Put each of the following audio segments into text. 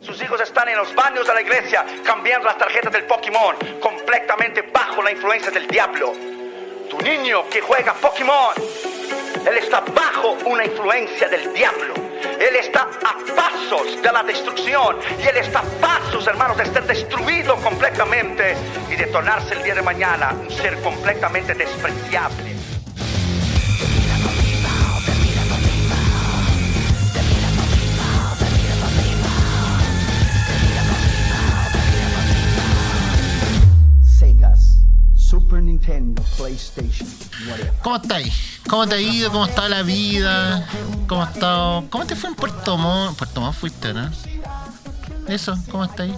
Sus hijos están en los baños de la iglesia cambiando las tarjetas del Pokémon completamente bajo la influencia del diablo. Tu niño que juega Pokémon, él está bajo una influencia del diablo. Él está a pasos de la destrucción y él está a pasos, hermanos, de ser destruido completamente y de tornarse el día de mañana un ser completamente despreciable. ¿Cómo estáis? ¿Cómo te ha ido? ¿Cómo está la vida? ¿Cómo ha estado? ¿Cómo te fue en Puerto Montt? Puerto Montt fuiste, ¿no? Eso, ¿cómo estáis?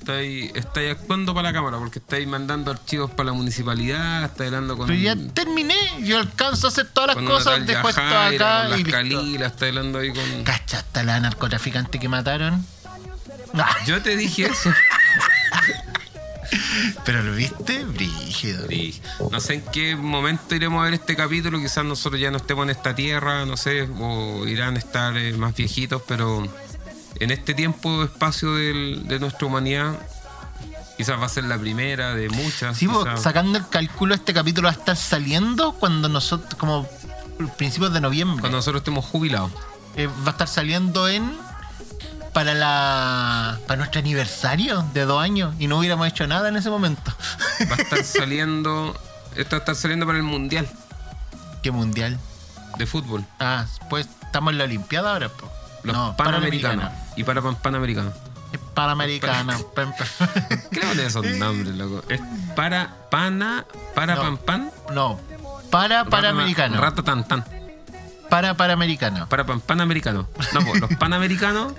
Estáis, estáis actuando para la cámara porque estáis mandando archivos para la municipalidad, estáis hablando con. Pero ya terminé, yo alcanzo a hacer todas las cosas, Natalia dejo esto Jaira, acá con y las estáis hablando ahí con. ¿Cachaste a la narcotraficante que mataron? Yo te dije eso. ¿Pero lo viste? Brígido. No sé en qué momento iremos a ver este capítulo, quizás nosotros ya no estemos en esta tierra, no sé, o irán a estar eh, más viejitos, pero en este tiempo, espacio del- de nuestra humanidad, quizás va a ser la primera de muchas. Sí, po, quizás- sacando el cálculo, este capítulo va a estar saliendo cuando nosotros, como principios de noviembre. cuando nosotros estemos jubilados. Eh, va a estar saliendo en para la para nuestro aniversario de dos años y no hubiéramos hecho nada en ese momento. Va a estar saliendo, esto va a estar saliendo para el Mundial ¿Qué mundial? de fútbol. Ah, pues estamos en la Olimpiada ahora, po. Los no, Panamericanos. Y para pan, Panamericano. Es Panamericana. Pam, pam. ¿Qué le ponen esos nombres, loco? Es para pana, para No. pan pan. no, para Panamericano. Rata tan tan. Para Panamericano. Para pan panamericanos. No, pues, los panamericanos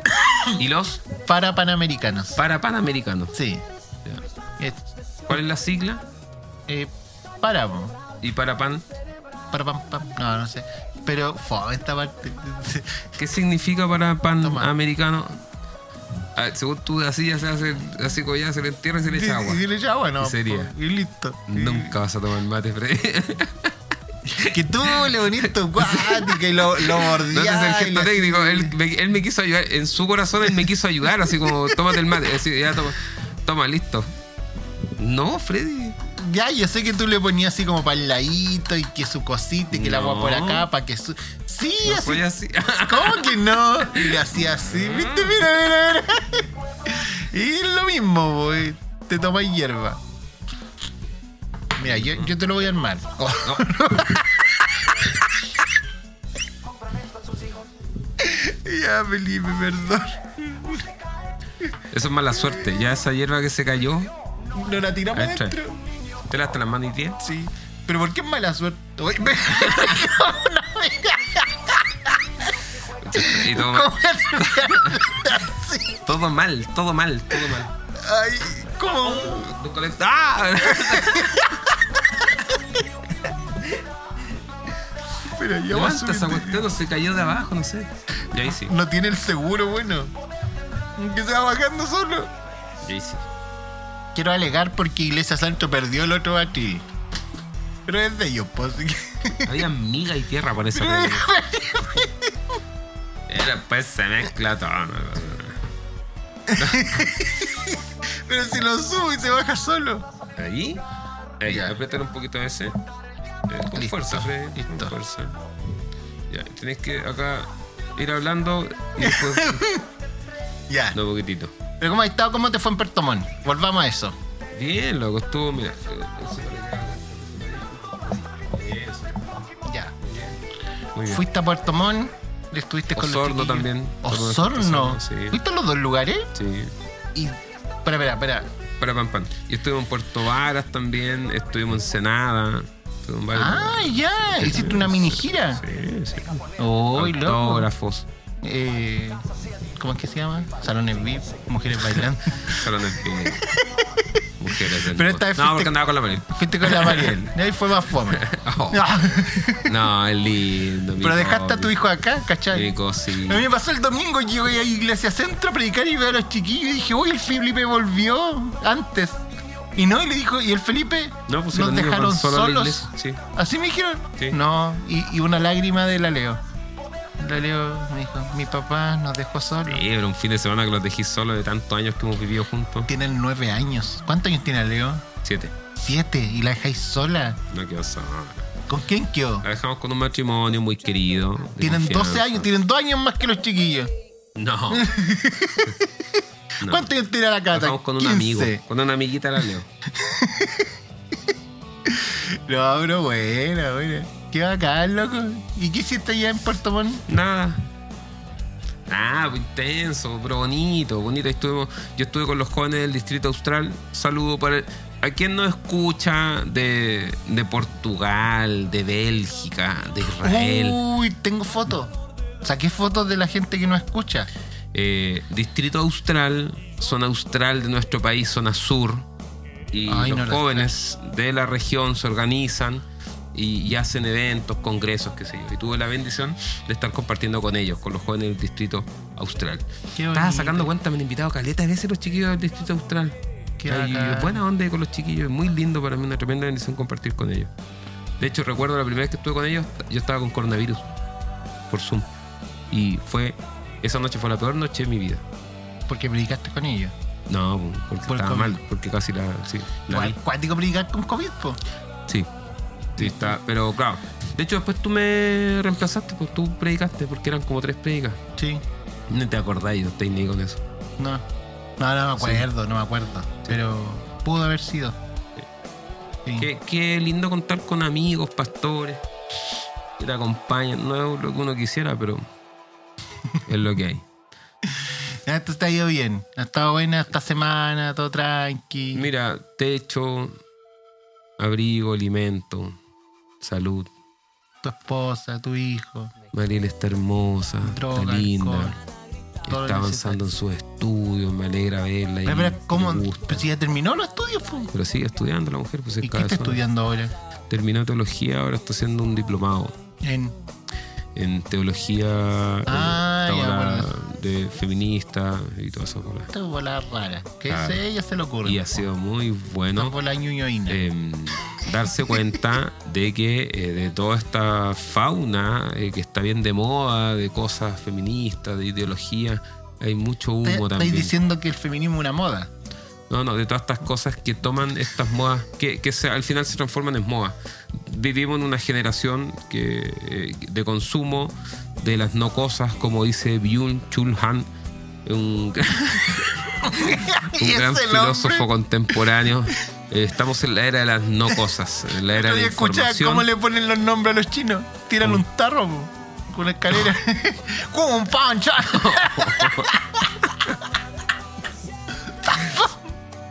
y los Para Panamericanos. para panamericanos. Sí. Ya. Es, ¿Cuál es la sigla? eh, para, po. Y para pan. para pam, pam. No, no sé. Pero, fue esta parte. ¿Qué significa para pan Toma. americano? Ah, según tú, así ya se hace, así como ya se le entierra y se le echa agua. Y le echa agua, no. ¿En serio? po, Y listo. Nunca vas a tomar mate, Freddy. Que tú le ponís tu guática y lo, lo No ese es el mordías. gesto técnico. Él, me- él me quiso ayudar. En su corazón, él me quiso ayudar. Así como, tómate el mate. Así, ya toma, toma, listo. No, Freddy. Ya, yo sé que tú le ponías así como para el ladito y que su cosita y que el agua No. por acá para que su. Sí, No así. soy así. ¿Cómo que no? Y le hacía así. ¿Viste? Mira, mira, mira. Y lo mismo, boy. Te tomas hierba. Mira, yo, yo te lo voy a armar. Oh, ya, Felipe, perdón. Eso es mala suerte. Ya esa hierba que se cayó, No la tiramos dentro. te la las manos y. Sí. Pero ¿por qué es mala suerte? Y todo mal. Todo mal, todo mal, todo mal. Ay, ¿cómo? ¡Ah! Pero yo Levanta esa cuestión, se cayó de abajo, no sé. Y ahí sí, No tiene el seguro bueno. Que se va bajando solo. y ahí sí. Quiero alegar porque Iglesia Santo perdió el otro batil. Pero es de ellos, pues. así que- Había miga y tierra por esa pelea. Era pues se mezcla todo. ¿no? Pero si lo subo y se baja solo. Ahí. Apretar un poquito ese. Con Listo, fuerza, Freddy. listo. Con fuerza. Ya, tenés que acá ir hablando y después. Ya. no, poquitito. Pero ¿cómo has estado? ¿Cómo te fue en Puerto Montt? Volvamos a eso. Bien, loco, estuvo, mira. Ya. Muy bien. Fuiste a Puerto Montt, estuviste con Osorno los también. Osorno. Osorno, sí. ¿Fuiste a los dos lugares? Sí. Y. Espera, espera, espera. Para pan pan. Y estuvimos en Puerto Varas también, estuvimos en Senada. Ah, ya. Hiciste una mini gira. Sí, sí. Uy, loco. Eh, ¿Cómo es que se llama? Salones VIP, mujeres bailando. Salones de mujeres del Pero esta vez No, porque andaba con la Mariel. Fuiste con la Mariel. Y ahí fue más fome. Oh. No, es lindo. Pero dejaste a tu hijo acá, ¿cachai? cosi. A mí me pasó el domingo, llegué a Iglesia Centro a predicar y veo a los chiquillos y dije, uy, el Felipe volvió antes. Y no, y le dijo, ¿y el Felipe? No, pues nos dejaron la solos. sí. ¿Así me dijeron? Sí. No, y, y una lágrima de la Leo. La Leo me dijo, mi papá nos dejó solos. Sí, pero un fin de semana que los dejé solo de tantos años que hemos vivido juntos. Tienen nueve años. ¿Cuántos años tiene Leo? Siete. Siete. ¿Y la dejáis sola? No quedó sola. ¿Con quién quedó? La dejamos con un matrimonio muy querido. Tienen 12 confianza. años, tienen dos años más que los chiquillos. No. No. ¿Cuántos años tiene la cata? dejamos con un 15. amigo. Con una amiguita la leo. No, pero bueno, bueno. Qué bacán, loco. ¿Y qué hiciste allá en Puerto Montt? Nada. Pues intenso, pero bonito, bonito. Estuvimos, yo estuve con los jóvenes del Distrito Austral. Saludo para el- a quien nos escucha de, de Portugal, de Bélgica, de Israel. Uy, tengo fotos. Saqué fotos de la gente que nos escucha. Eh, Distrito Austral, zona austral de nuestro país, zona sur. Y Ay, los no jóvenes de la región se organizan y, y hacen eventos, congresos, qué sé yo. Y tuve la bendición de estar compartiendo con ellos, con los jóvenes del Distrito Austral. Estaba sacando cuenta, me han invitado caleta a veces los chiquillos del Distrito Austral. Qué bacán. buena onda con los chiquillos, es muy lindo para mí, una tremenda bendición compartir con ellos. De hecho, recuerdo la primera vez que estuve con ellos, yo estaba con coronavirus por Zoom. Y fue, esa noche fue la peor noche de mi vida. Porque predicaste con ellos. No, porque Por estaba mal, porque casi la, sí, la cuático predicar con COVID, po. Sí, sí, está, pero claro. De hecho, después tú me reemplazaste, pues tú predicaste, porque eran como tres predicas. Sí. No te acordáis, no estáis ni con eso. No. No, no me acuerdo, no me acuerdo. Pero pudo haber sido. Sí. Qué, qué lindo contar con amigos, pastores, que te acompañan. No es lo que uno quisiera, pero es lo que hay. Esto está ido bien. Ha estado buena esta semana, todo tranqui. Mira, techo, abrigo, alimento, salud. Tu esposa, tu hijo. Mariel está hermosa, Droga, está linda. alcohol, Está avanzando en sus estudios, me alegra verla. Pero, pero, ¿cómo? Pero si ya terminó los estudios, po. Pero sigue estudiando la mujer, pues es ¿Y qué está estudiando ahora? Terminó teología, ahora está haciendo un diplomado En. en teología eh, Ah, ya, bueno. de feminista y todas esas cosas. Esta bola rara. Que Claro. ese ella se le ocurre. Y ha sido muy bueno bola eh, darse cuenta de que eh, de toda esta fauna eh, que está bien de moda, de cosas feministas, de ideología, hay mucho ¿Te- humo ¿Estáis también. diciendo que el feminismo es una moda? No, no, de todas estas cosas que toman estas modas, que, que se- al final se transforman en moda. Vivimos en una generación que, eh, de consumo de las no cosas, como dice Byung Chul Han, un, un gran filósofo contemporáneo. Eh, estamos en la era de las no cosas, en la era de la ¿Podía escuchar información. cómo le ponen los nombres a los chinos? Tiran un tarro po, con la escalera. ¡Cum pancha!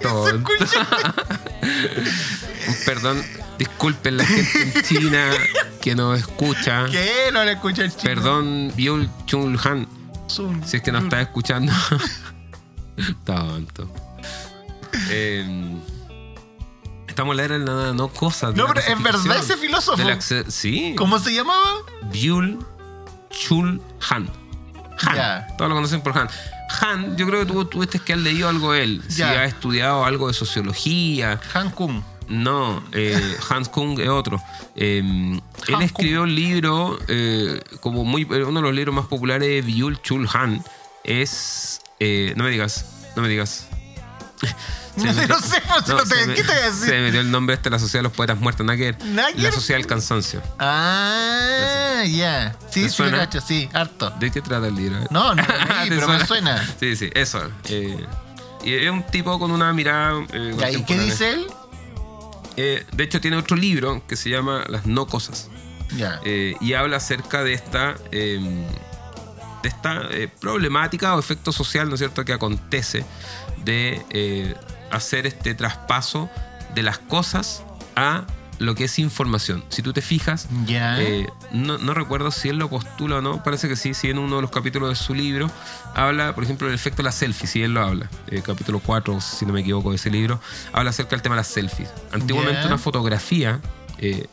Perdón, disculpen la gente en China que nos escucha. ¿Qué? No le escucha el chino. Perdón, Byung Chul Han. Si es que nos estás escuchando. Tonto. Eh, estamos en la era de la no cosa. de No, pero es verdad ese filósofo. sí. ¿Cómo se llamaba? Byul Chul Han. Han. Todos lo conocen por Han. Han, yo creo que tú tuviste que haber leído algo de él. Si ha estudiado algo de sociología. Han Kung. No, eh, Hans Kung es otro. Eh, él escribió un libro, eh, como muy uno de los libros más populares de Byul Chul Han. Es. eh, no me digas, no me digas. Se No metió- no sé, pues, no te- me- ¿qué te voy a decir? Se metió el nombre este de la Sociedad de los Poetas Muertos, nada que La. Sociedad del Cansancio. Ah, ya. Sí, ¿Te sí, suena? lo cacho, sí, harto. ¿De qué trata el libro? No, no, Ah, sí, ¿te pero me suena. Sí, sí, eso. eh, y es un tipo con una mirada. eh, ¿Y qué dice él? Eh, de hecho, tiene otro libro que se llama Las no cosas. Ya. Eh, y habla acerca de esta, eh, de esta eh, problemática o efecto social, ¿no es cierto?, que acontece de eh, hacer este traspaso de las cosas a lo que es información. Si tú te fijas, eh, no, no recuerdo si él lo postula o no, parece que sí, sí, en uno de los capítulos de su libro habla, por ejemplo, del efecto de la selfie, si él lo habla, eh, capítulo 4, si no me equivoco, de ese libro, habla acerca del tema de las selfies. Antiguamente una fotografía, eh,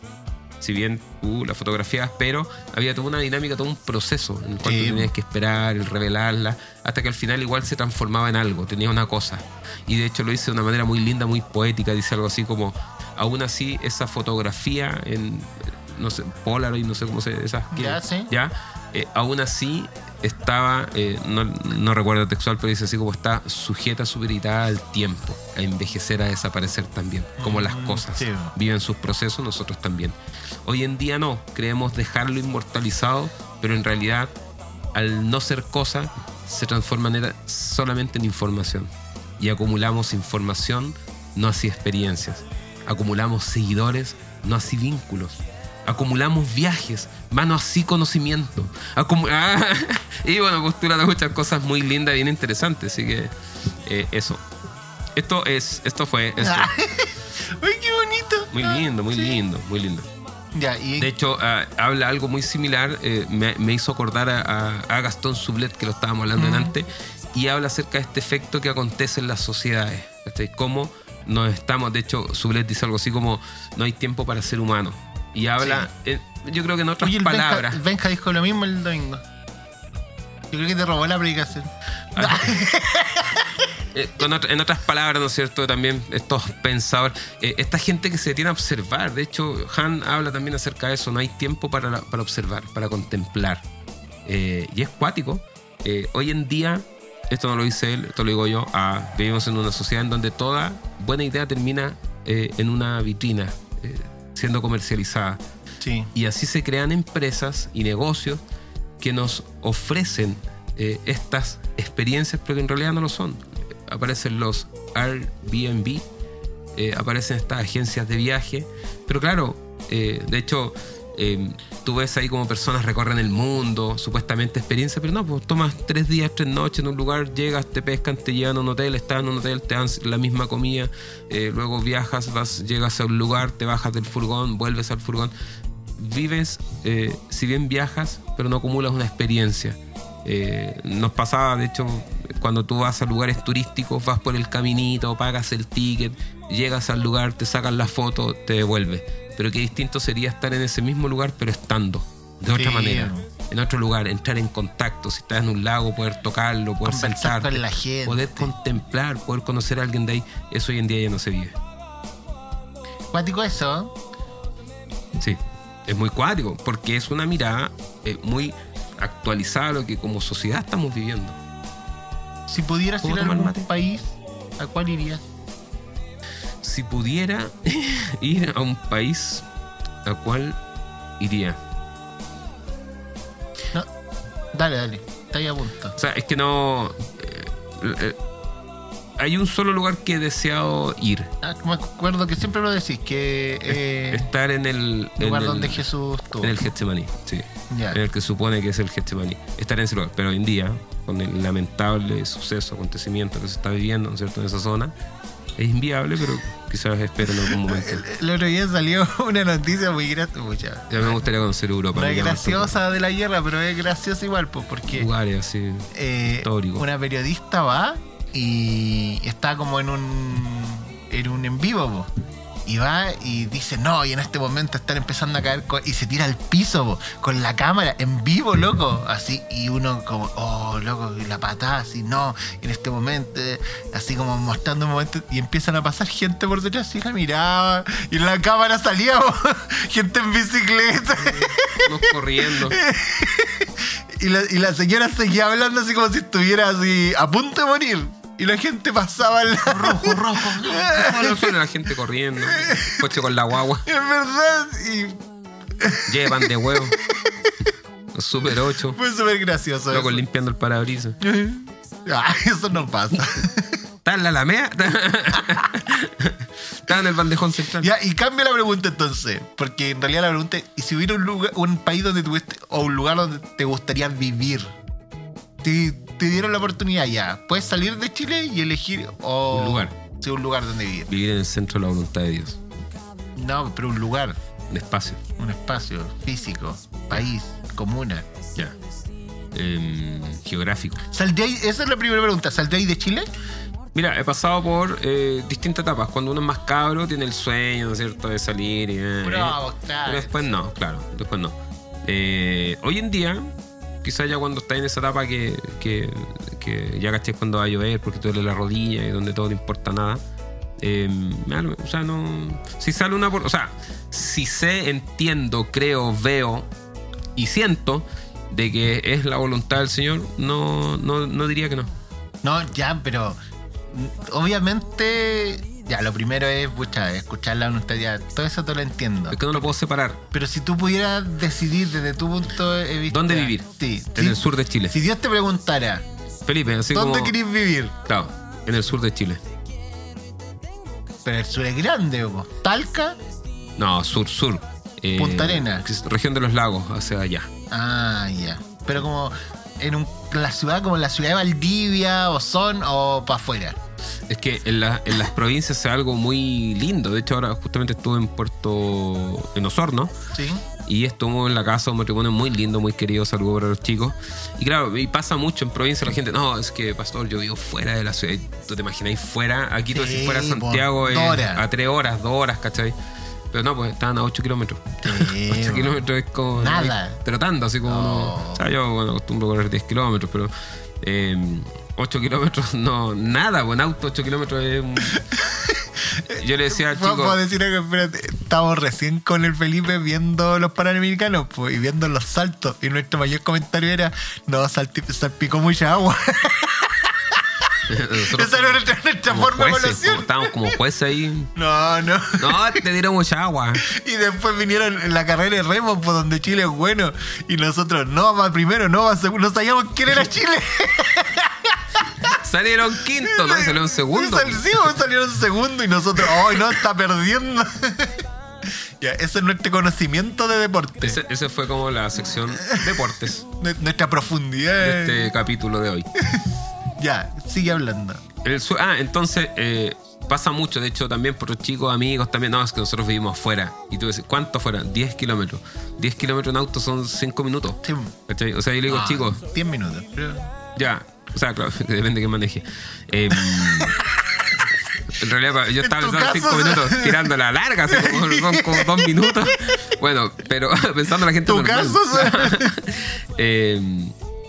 si bien tú la fotografías, pero había toda una dinámica, todo un proceso en el cual Sí. tú tenías que esperar, el revelarla, hasta que al final igual se transformaba en algo, tenía una cosa. Y de hecho lo dice de una manera muy linda, muy poética, dice algo así como, aún así esa fotografía en, no sé, Polaroid, no sé cómo se, esas que- Ya, sí. ya eh, aún así estaba, eh, no, no recuerdo textual, pero dice así como está sujeta, supeditada al tiempo, a envejecer, a desaparecer también, como las cosas. sí. Viven sus procesos, nosotros también. Hoy en día no, creemos dejarlo inmortalizado, pero en realidad, al no ser cosa, se transforma en- solamente en información. Y acumulamos información, no así experiencias. Acumulamos seguidores, no así vínculos. Acumulamos viajes, más no así conocimiento. Acumu- Ah, y bueno, postulan muchas cosas muy lindas, bien interesantes. Así que eh, eso. Esto es, esto fue, esto. ¡Ay, qué bonito! muy lindo, muy Sí. lindo, muy lindo. Ya, y De hecho, ah, habla algo muy similar, eh, me, me hizo acordar a, a- a Gastón Sublet, que lo estábamos hablando antes, y habla acerca de este efecto que acontece en las sociedades. ¿cachai? Cómo nos estamos, de hecho, Sublet dice algo así como, no hay tiempo para ser humano. Y habla, eh, yo creo que en otras Oye, el palabras, Benja, dijo lo mismo el domingo. Yo creo que te robó la predicación. eh, con otra- en otras palabras, ¿no es cierto? También estos pensadores, eh, esta gente que se detiene a observar, de hecho, Han habla también acerca de eso, no hay tiempo para, la- para observar, para contemplar. Eh, y es cuático. Eh, hoy en día, esto no lo dice él, esto lo digo yo, ah, vivimos en una sociedad en donde toda buena idea termina eh, en una vitrina, eh, siendo comercializada. Sí. Y así se crean empresas y negocios que nos ofrecen eh, estas experiencias, pero que en realidad no lo son. Aparecen los Airbnb, eh, aparecen estas agencias de viaje, pero claro, eh, de hecho, eh, tú ves ahí como personas recorren el mundo, supuestamente experiencia, pero no, pues tomas tres días, tres noches en un lugar, llegas, te pescan, te llevan a un hotel, estás en un hotel, te dan la misma comida, eh, luego viajas, vas, llegas a un lugar, te bajas del furgón, vuelves al furgón. Vives, eh, si bien viajas, pero no acumulas una experiencia. Eh, nos pasaba, de hecho, cuando tú vas a lugares turísticos, vas por el caminito, pagas el ticket, llegas al lugar, te sacan la foto, te devuelves. Pero qué distinto sería estar en ese mismo lugar, pero estando, de otra Sí. manera, en otro lugar, entrar en contacto, si estás en un lago, poder tocarlo, poder Conversar sentarte, con la gente. poder contemplar, poder conocer a alguien de ahí, eso hoy en día ya no se vive. Cuático eso. Sí, es muy cuático, porque es una mirada eh, muy actualizada a lo que como sociedad estamos viviendo. Si pudieras ¿Puedo ir a algún mate? país, ¿a cuál irías? Si pudiera ir a un país, ¿a cuál iría? No. Dale, dale. Está ahí a punto. O sea, es que no... eh, eh, hay un solo lugar que he deseado ir. Ah, me acuerdo que siempre lo decís, que eh, estar en el... en lugar el- donde Jesús estuvo. En el Getsemaní, sí. Ya. En el que supone que es el Getsemaní. Estar en ese lugar. Pero hoy en día, con el lamentable suceso, acontecimiento que se está viviendo, ¿no es cierto?, en esa zona, es inviable, pero quizás espero en algún momento. El otro día salió una noticia muy graciosa. Ya me gustaría conocer Europa. No es graciosa de la guerra, pero es graciosa igual, pues, porque Lugares así. eh, histórico. una periodista va y está como en un en un en vivo po. Y va y dice no y en este momento están empezando a caer y se tira al piso po, con la cámara en vivo loco así y uno como oh loco y la patada así no y en este momento así como mostrando un momento y empiezan a pasar gente por detrás y la miraba y en la cámara salía po, gente en bicicleta corriendo. y la, y la señora seguía hablando así como si estuviera así a punto de morir. Y la gente pasaba lado. Rojo, rojo. No, no, suena la gente corriendo. Coche con la guagua. Es verdad. Y Llevan de huevo. Super 8. fue súper gracioso. Locos eso. limpiando el parabrisas. Ah, eso no pasa. ¿Está en la Alameda? Está en el bandejón central. ya, y cambia la pregunta entonces. Porque en realidad la pregunta es: ¿y si hubiera un, lugar, un país donde tuviste, o un lugar donde te gustaría vivir? Te, te dieron la oportunidad ya. Puedes salir de Chile y elegir. O, Un lugar. Sí, un lugar donde vivir. Vivir en el centro de la voluntad de Dios. No, pero un lugar. Un espacio. Un espacio físico, país, comuna. Ya. Em, geográfico. ¿Saldríais- esa es la primera pregunta. ¿Saldréis de Chile? Mira, he pasado por eh, distintas etapas. Cuando uno es más cabro, tiene el sueño, ¿no es cierto?, de salir y. eh, Bravo, eh. claro. Pero después no, claro, después no. Eh, hoy en día, quizás ya cuando estás en esa etapa que, que, que ya caché cuando va a llover porque te duele la rodilla y donde todo te importa nada. claro, o sea, no. Si sale una. por- O sea, si sé, entiendo, creo, veo y siento de que es la voluntad del Señor, no, no, no diría que no. No, ya, pero obviamente, ya, lo primero es pucha, escuchar la voluntad, ya, todo eso te lo entiendo. Es que no lo puedo separar. Pero si tú pudieras decidir desde tu punto de vista. ¿Dónde vivir? Sí. En si- el sur de Chile. Si Dios te preguntara, Felipe, así ¿dónde como... querés vivir? Claro, en el sur de Chile. Pero el sur es grande, po. Talca. No, sur, sur. Eh, Punta es Región de los lagos, hacia allá. Ah, ya. Pero como en un- la ciudad, como la ciudad de Valdivia, o son, o para afuera. Es que en, la- en las provincias es algo muy lindo. De hecho, ahora justamente estuve en Puerto... en Osorno. Sí. Y estuvo en la casa un matrimonio muy lindo, muy querido, saludo para los chicos. Y claro, y pasa mucho en provincia la gente, no, es que pastor, yo vivo fuera de la ciudad. Tú te imagináis fuera, aquí tú Sí, decís fuera de Santiago a tres horas, dos horas, ¿cachai? Pero no, pues estaban a 8 kilómetros. Sí, 8 po. kilómetros es como. Nada. Tratando, así como. No. no- o sea, yo bueno, acostumbro a correr 10 kilómetros, pero. Eh, 8 kilómetros, no, nada, pues en auto 8 kilómetros es un- Yo le decía al ¿Puedo, chico. puedo decir? Espérate. Estamos recién con el Felipe viendo los Panamericanos pues, y viendo los saltos. Y nuestro mayor comentario era: No, salpicó mucha agua. nosotros Esa era nuestra, nuestra como forma de jueces, evaluación. como- estábamos como jueces ahí. No, no. No, te dieron mucha agua. Y después vinieron en la carrera de remo, por donde Chile es bueno. Y nosotros, no, va primero, no, va segundo. No sabíamos quién era Chile. Salieron quinto, ¿no? Salieron segundo. Sal- sí, pues, salieron segundo y nosotros, ¡ay, no! Está perdiendo. ya, ese es nuestro conocimiento de deporte. Ese, ese fue como la sección deportes Nu- Nuestra profundidad. de este capítulo de hoy. Ya, sigue hablando. El ah, entonces eh, pasa mucho, de hecho también por los chicos, amigos también, no, es que nosotros vivimos afuera. Y tú dices, ¿cuánto afuera? 10 kilómetros. 10 kilómetros en auto son 5 minutos. Sí. ¿Cachai? O sea, yo le digo, Ah, chicos, 10 minutos. pero- ya. O sea, claro, depende de que maneje. Eh, en realidad, yo estaba pensando caso, 5 o sea- minutos, tirando la larga, así como, son como 2 minutos. Bueno, pero pensando en la gente Tu normal. caso. Eh,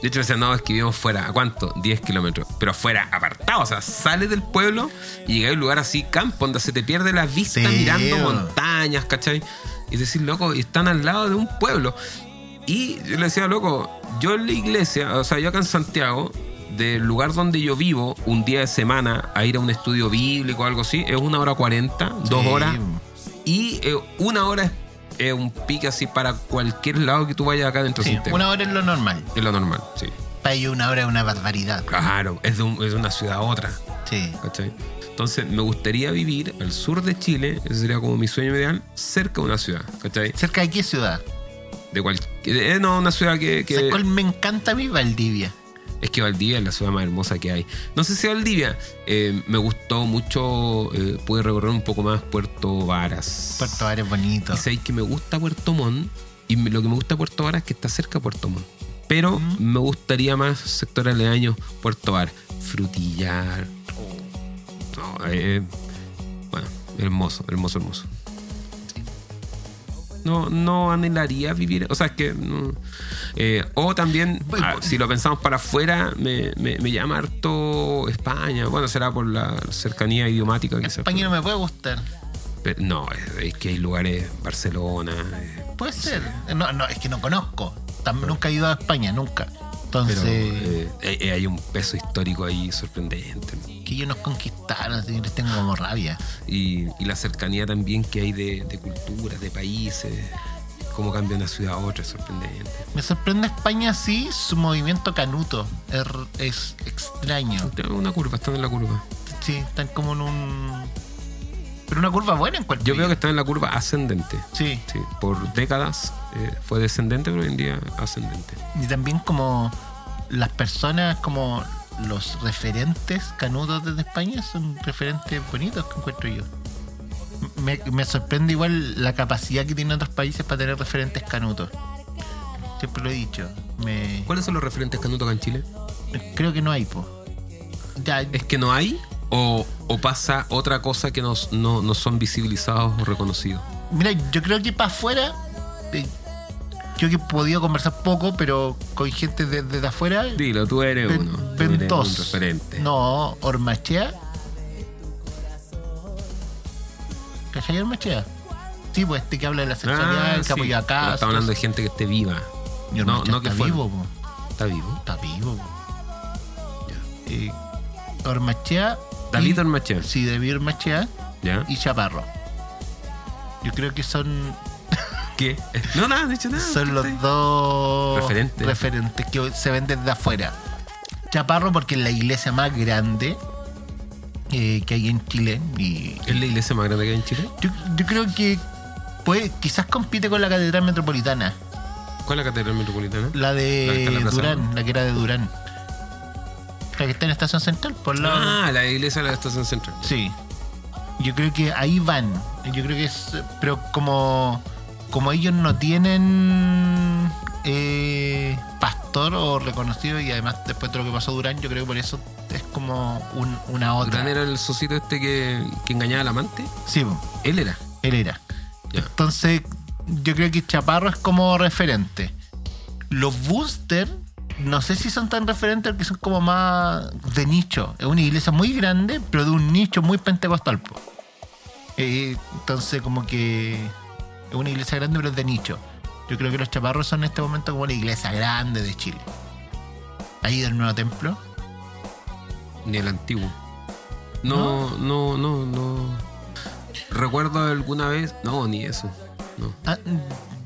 de hecho, me decían, no, es que vivimos fuera. ¿A cuánto? 10 kilómetros. Pero fuera, apartado. O sea, sales del pueblo y llegas a un lugar así, campo, donde se te pierde la vista Sí, mirando montañas, ¿cachai? Y decir, loco, y están al lado de un pueblo. Y yo le decía, loco, yo en la iglesia, o sea, yo acá en Santiago, del lugar donde yo vivo, un día de semana, a ir a un estudio bíblico o algo así, es una hora cuarenta, dos horas. Y eh, una hora es, es un pique así para cualquier lado que tú vayas acá dentro Sí, una hora es lo normal. Es lo normal, sí. Para ellos una hora es una barbaridad. Claro, es de, un- es de una ciudad a otra, Sí. ¿cachai? Entonces, me gustaría vivir al sur de Chile, ese sería como mi sueño ideal, cerca de una ciudad, ¿cachai? ¿Cerca de qué ciudad? De cualquier. eh, no, una ciudad que. que- ¿Sabes cuál me encanta a mí? Valdivia. Es que Valdivia es la ciudad más hermosa que hay. No sé si Valdivia, eh, me gustó mucho, eh, pude recorrer un poco más Puerto Varas. Puerto Varas es bonito. Y sabéis que me gusta Puerto Montt. Y lo que me gusta Puerto Varas es que está cerca de Puerto Montt. Pero me gustaría más sector aledaño Puerto Varas. Frutillar. No, eh, bueno, hermoso, hermoso, hermoso. No, no anhelaría vivir. O sea, es que. no. Eh, o también, ah, si lo pensamos para afuera, me, me- me llama harto España. Bueno, será por la cercanía idiomática, quizás. España no me puede gustar. Pero no, es, es que hay lugares, Barcelona, eh, Puede ser. No, no, es que no conozco. Tam- nunca he ido a España, nunca. Entonces, pero eh, hay un peso histórico ahí sorprendente. Que ellos nos conquistaron, les tengo como rabia. Y, y la cercanía también que hay de, de culturas, de países, cómo cambia una ciudad a otra, es sorprendente. Me sorprende España, sí, su movimiento canuto. Es, es extraño. Una curva, están en la curva. Sí, están como en un. Pero una curva buena en cualquier Yo veo que están en la curva ascendente. Sí. Sí, por décadas eh, fue descendente, pero hoy en día ascendente. Y también como las personas, como los referentes canutos desde España son referentes bonitos que encuentro yo. Me, me sorprende igual la capacidad que tienen otros países para tener referentes canutos. Siempre lo he dicho. Me, ¿Cuáles son los referentes canutos acá en Chile? creo que no hay, po. Ya, ¿Es que no hay? ¿O, o pasa otra cosa que nos, no, no son visibilizados o reconocidos? Mira, yo creo que para afuera, creo que he podido conversar poco, pero con gente desde de, afuera. Dilo, tú eres ven, uno. Tú ven eres dos. un referente. No, Ormachea. ¿Cachai Ormachea? Sí, pues este que habla de la sexualidad, Ah, el que sí. acá. Estamos hablando de gente que esté viva. No, no que está fue. vivo, po. Está vivo. Está vivo, po. Eh, Ormachea. David y- Ormachea. Sí, David Ormachea ¿Ya? y Chaparro. Yo creo que son, ¿Qué? No, nada, no he dicho nada. son los dos Referentes. referentes que se ven desde afuera. Chaparro porque es la iglesia más grande eh, que hay en Chile. Y ¿Es la iglesia más grande que hay en Chile? yo, yo creo que puede, quizás compite con la Catedral Metropolitana. ¿Cuál es la catedral metropolitana? La La de la plaza, Durán, la que era de Durán. La que está en Estación Central, por lado. Ah, la iglesia de la estación central. Sí. Yo creo que ahí van. Yo creo que es. Pero como. Como ellos no tienen. eh, pastor o reconocido y además después de lo que pasó Durán, yo creo que por eso es como un- una otra. ¿Durán era el socito este que, que engañaba al amante? Sí, po, Él era. él era. Entonces, yo creo que Chaparro es como referente. Los Booster, no sé si son tan referentes porque son como más de nicho. Es una iglesia muy grande, pero de un nicho muy pentecostal. po. Eh, entonces, como que es una iglesia grande, pero es de nicho. Yo creo que los Chaparros son en este momento como la iglesia grande de Chile. Ahí del nuevo templo. Ni el antiguo. No, no, no, no. Recuerdo alguna vez. No, ni eso. No. Ah,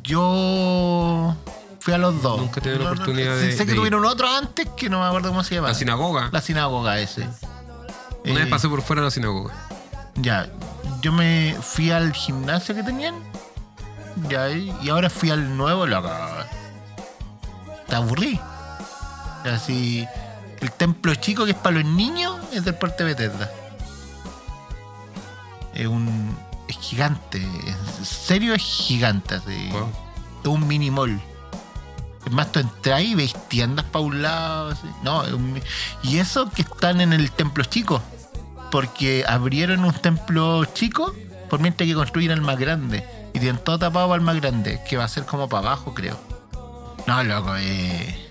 yo fui a los dos. Nunca tenido la oportunidad sé- de- Sé de que ir. tuvieron otro antes que no me acuerdo cómo se llama. La sinagoga. La sinagoga ese. Una Eh, vez pasé por fuera de la sinagoga. Ya, yo me fui al gimnasio que tenían. Ya, y y ahora fui al nuevo, loco. Te aburrí. Así, el templo chico que es para los niños es del Puerto Bethesda. Es un. Es gigante. En serio es gigante. Así. Wow. Es un mini mall. Es más, tú entras y veis tiendas para un lado. así. No, es un y eso que están en el templo chico. Porque abrieron un templo chico por mientras que construyen el más grande. Y tienen todo tapado para el más grande, que va a ser como para abajo, creo. No, loco, eh,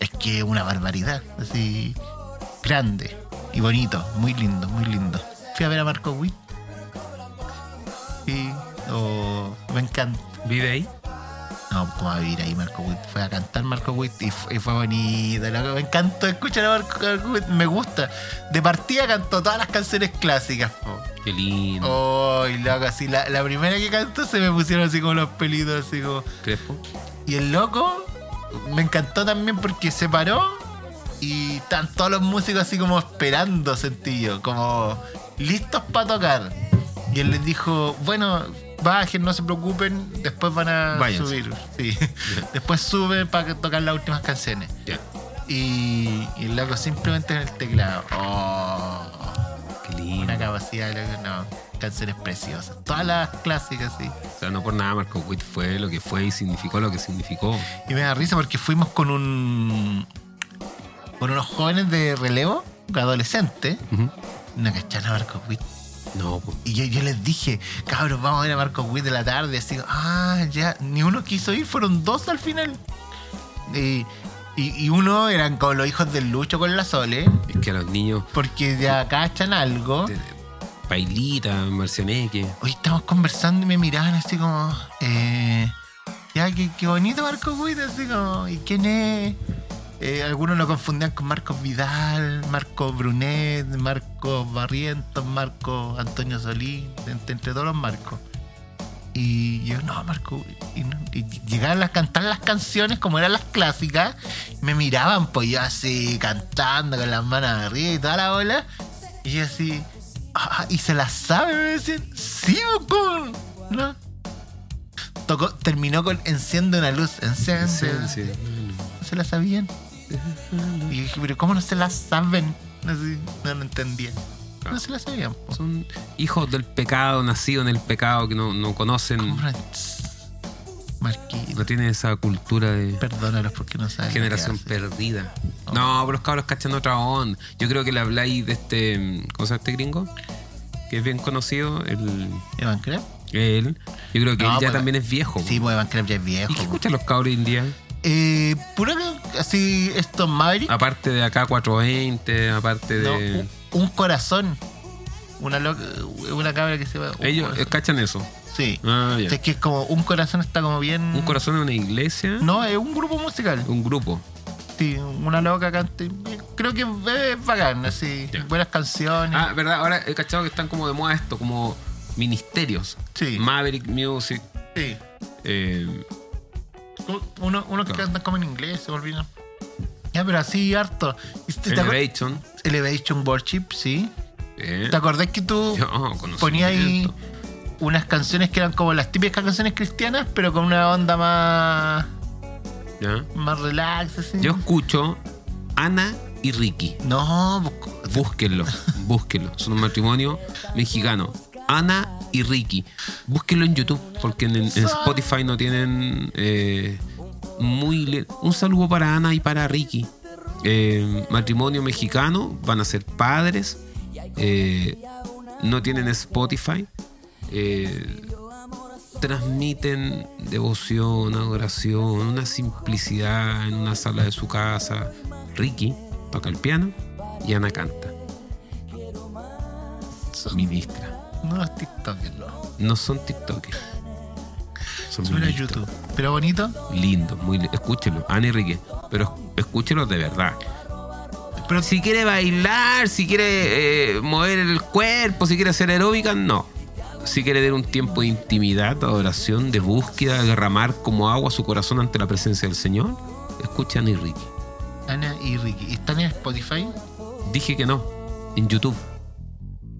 es que es una barbaridad. Así, grande y bonito, muy lindo, muy lindo. Fui a ver a Marco Witt. Sí, oh, me encanta. ¿Vive ahí? No, ¿cómo va a vivir ahí Marco Witt? Fue a cantar Marco Witt y, fu- y fue bonito. loco. Me encantó escuchar a Marco Witt, me gusta. De partida cantó todas las canciones clásicas. po. Qué lindo. Oh, y loco, así, la, la primera que cantó se me pusieron así como los pelitos, así como. Crespo. Y el loco me encantó también porque se paró y están todos los músicos así como esperando, sentí yo, como listos para tocar. Y él les dijo, bueno, bajen, no se preocupen, después van a Váyanse. subir. Sí. después suben para tocar las últimas canciones. Y, y el loco simplemente en el teclado. Oh, Qué lindo. una capacidad, loco, no. Canciones preciosas. Todas las clásicas, sí. O sea, no por nada Marco Witt fue lo que fue y significó lo que significó. Y me da risa porque fuimos con un. con unos jóvenes de relevo, adolescentes, cachana a Marco Witt. No. Y yo, yo les dije, cabros, vamos a ver a Marco Witt de la tarde. Así, ah, ya, ni uno quiso ir, fueron dos al final. Y, y, y uno eran como los hijos del Lucho con la Sole, Es que a los niños. porque ya cachan algo. de- de- Pailita, Marcianeque. Hoy estamos conversando y me miraban así como, eh, ya, qué, qué bonito Marco Witt, así como, ¿y quién es? Eh, algunos lo confundían con Marcos Vidal, Marco Brunet, Marcos Barrientos, Marco Antonio Solís, entre, entre todos los Marcos. Y yo, no, Marco, y, y llegaban a cantar las canciones como eran las clásicas, me miraban, pues yo así cantando con las manos arriba y toda la bola, y yo así, ah, y se las sabe, me decían, sí, pues, ¿cómo? ¿no? Tocó, terminó con enciende una luz, enciende. Sí, sí. Se la sabían. Y dije, pero ¿cómo no se la saben? Así, no lo entendía. No se la sabían. po. Son hijos del pecado, nacidos en el pecado, que no, no conocen, ¿Cómo no? Tienen esa cultura de perdónalos porque no saben. generación perdida. No, pero los cabros cachan otra onda. Yo creo que le habláis de este. ¿Cómo se llama este gringo? Que es bien conocido. El, ¿Evan Krep? él. Yo creo que No, él ya pues, también es viejo. Sí, pues Evan Krep ya es viejo. ¿Y qué escuchan los cabros hoy en día? Eh, puro así, estos Maverick. Aparte de acá 420, aparte no, de. un, un corazón. Una, loca, una cabra que se va. Ellos corazón. cachan eso. Sí. Ah. Es que es como un corazón está como bien. Un corazón en una iglesia. No, es un grupo musical. Un grupo. Sí, una loca canta. Creo que es bacán, así. Ya. Buenas canciones. Ah, verdad, ahora he cachado que están como de moda esto, como ministerios. Sí. Maverick Music. Sí. eh, Uno, uno que canta como en inglés, se olvida. Ya, pero así harto. ¿Y te- te acuer- Elevation. Elevation Worship, sí. eh, ¿Te acordás que tú ponías ahí unas canciones que eran como las típicas canciones cristianas, pero con una onda más, Ya. más relax, así? Yo escucho Ana y Ricky. No, Búsquenlo, búsquenlo. Son un matrimonio mexicano. Ana y Ricky. Búsquenlo en YouTube, porque en, Spotify no tienen eh, muy... Un saludo para Ana y para Ricky. Eh, matrimonio mexicano, van a ser padres. eh, no tienen Spotify. transmiten devoción, adoración, una simplicidad en una sala de su casa. Ricky toca el piano y Ana canta. Ministra. No los TikTokers, no. No son TikTokers. Son Suena a. YouTube. Pero bonito. Lindo, muy lindo. Escúchelo, Ana y Ricky. Pero escúchelo de verdad. Pero Si quiere bailar, si quiere eh, mover el cuerpo, si quiere hacer aeróbica, no. Si quiere dar un tiempo de intimidad, de adoración, de búsqueda, de derramar como agua su corazón ante la presencia del Señor, escucha a Ana y Ricky. Ana y Ricky. ¿Y ¿Están en Spotify? Dije que no, en YouTube.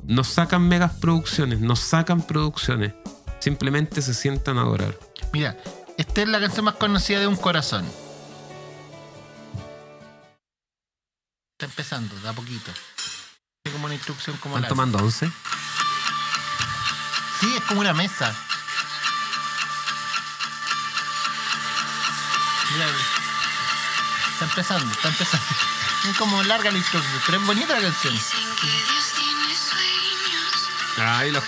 No sacan megas producciones, no sacan producciones. Simplemente se sientan a adorar. Mira, esta es la canción más conocida de Un Corazón. Está empezando, de a poquito. Es como una instrucción como ¿Están la. tomando once? Sí, es como una mesa. Mira, está empezando, está empezando. Es como larga la instrucción, pero es bonita la canción. De ellos.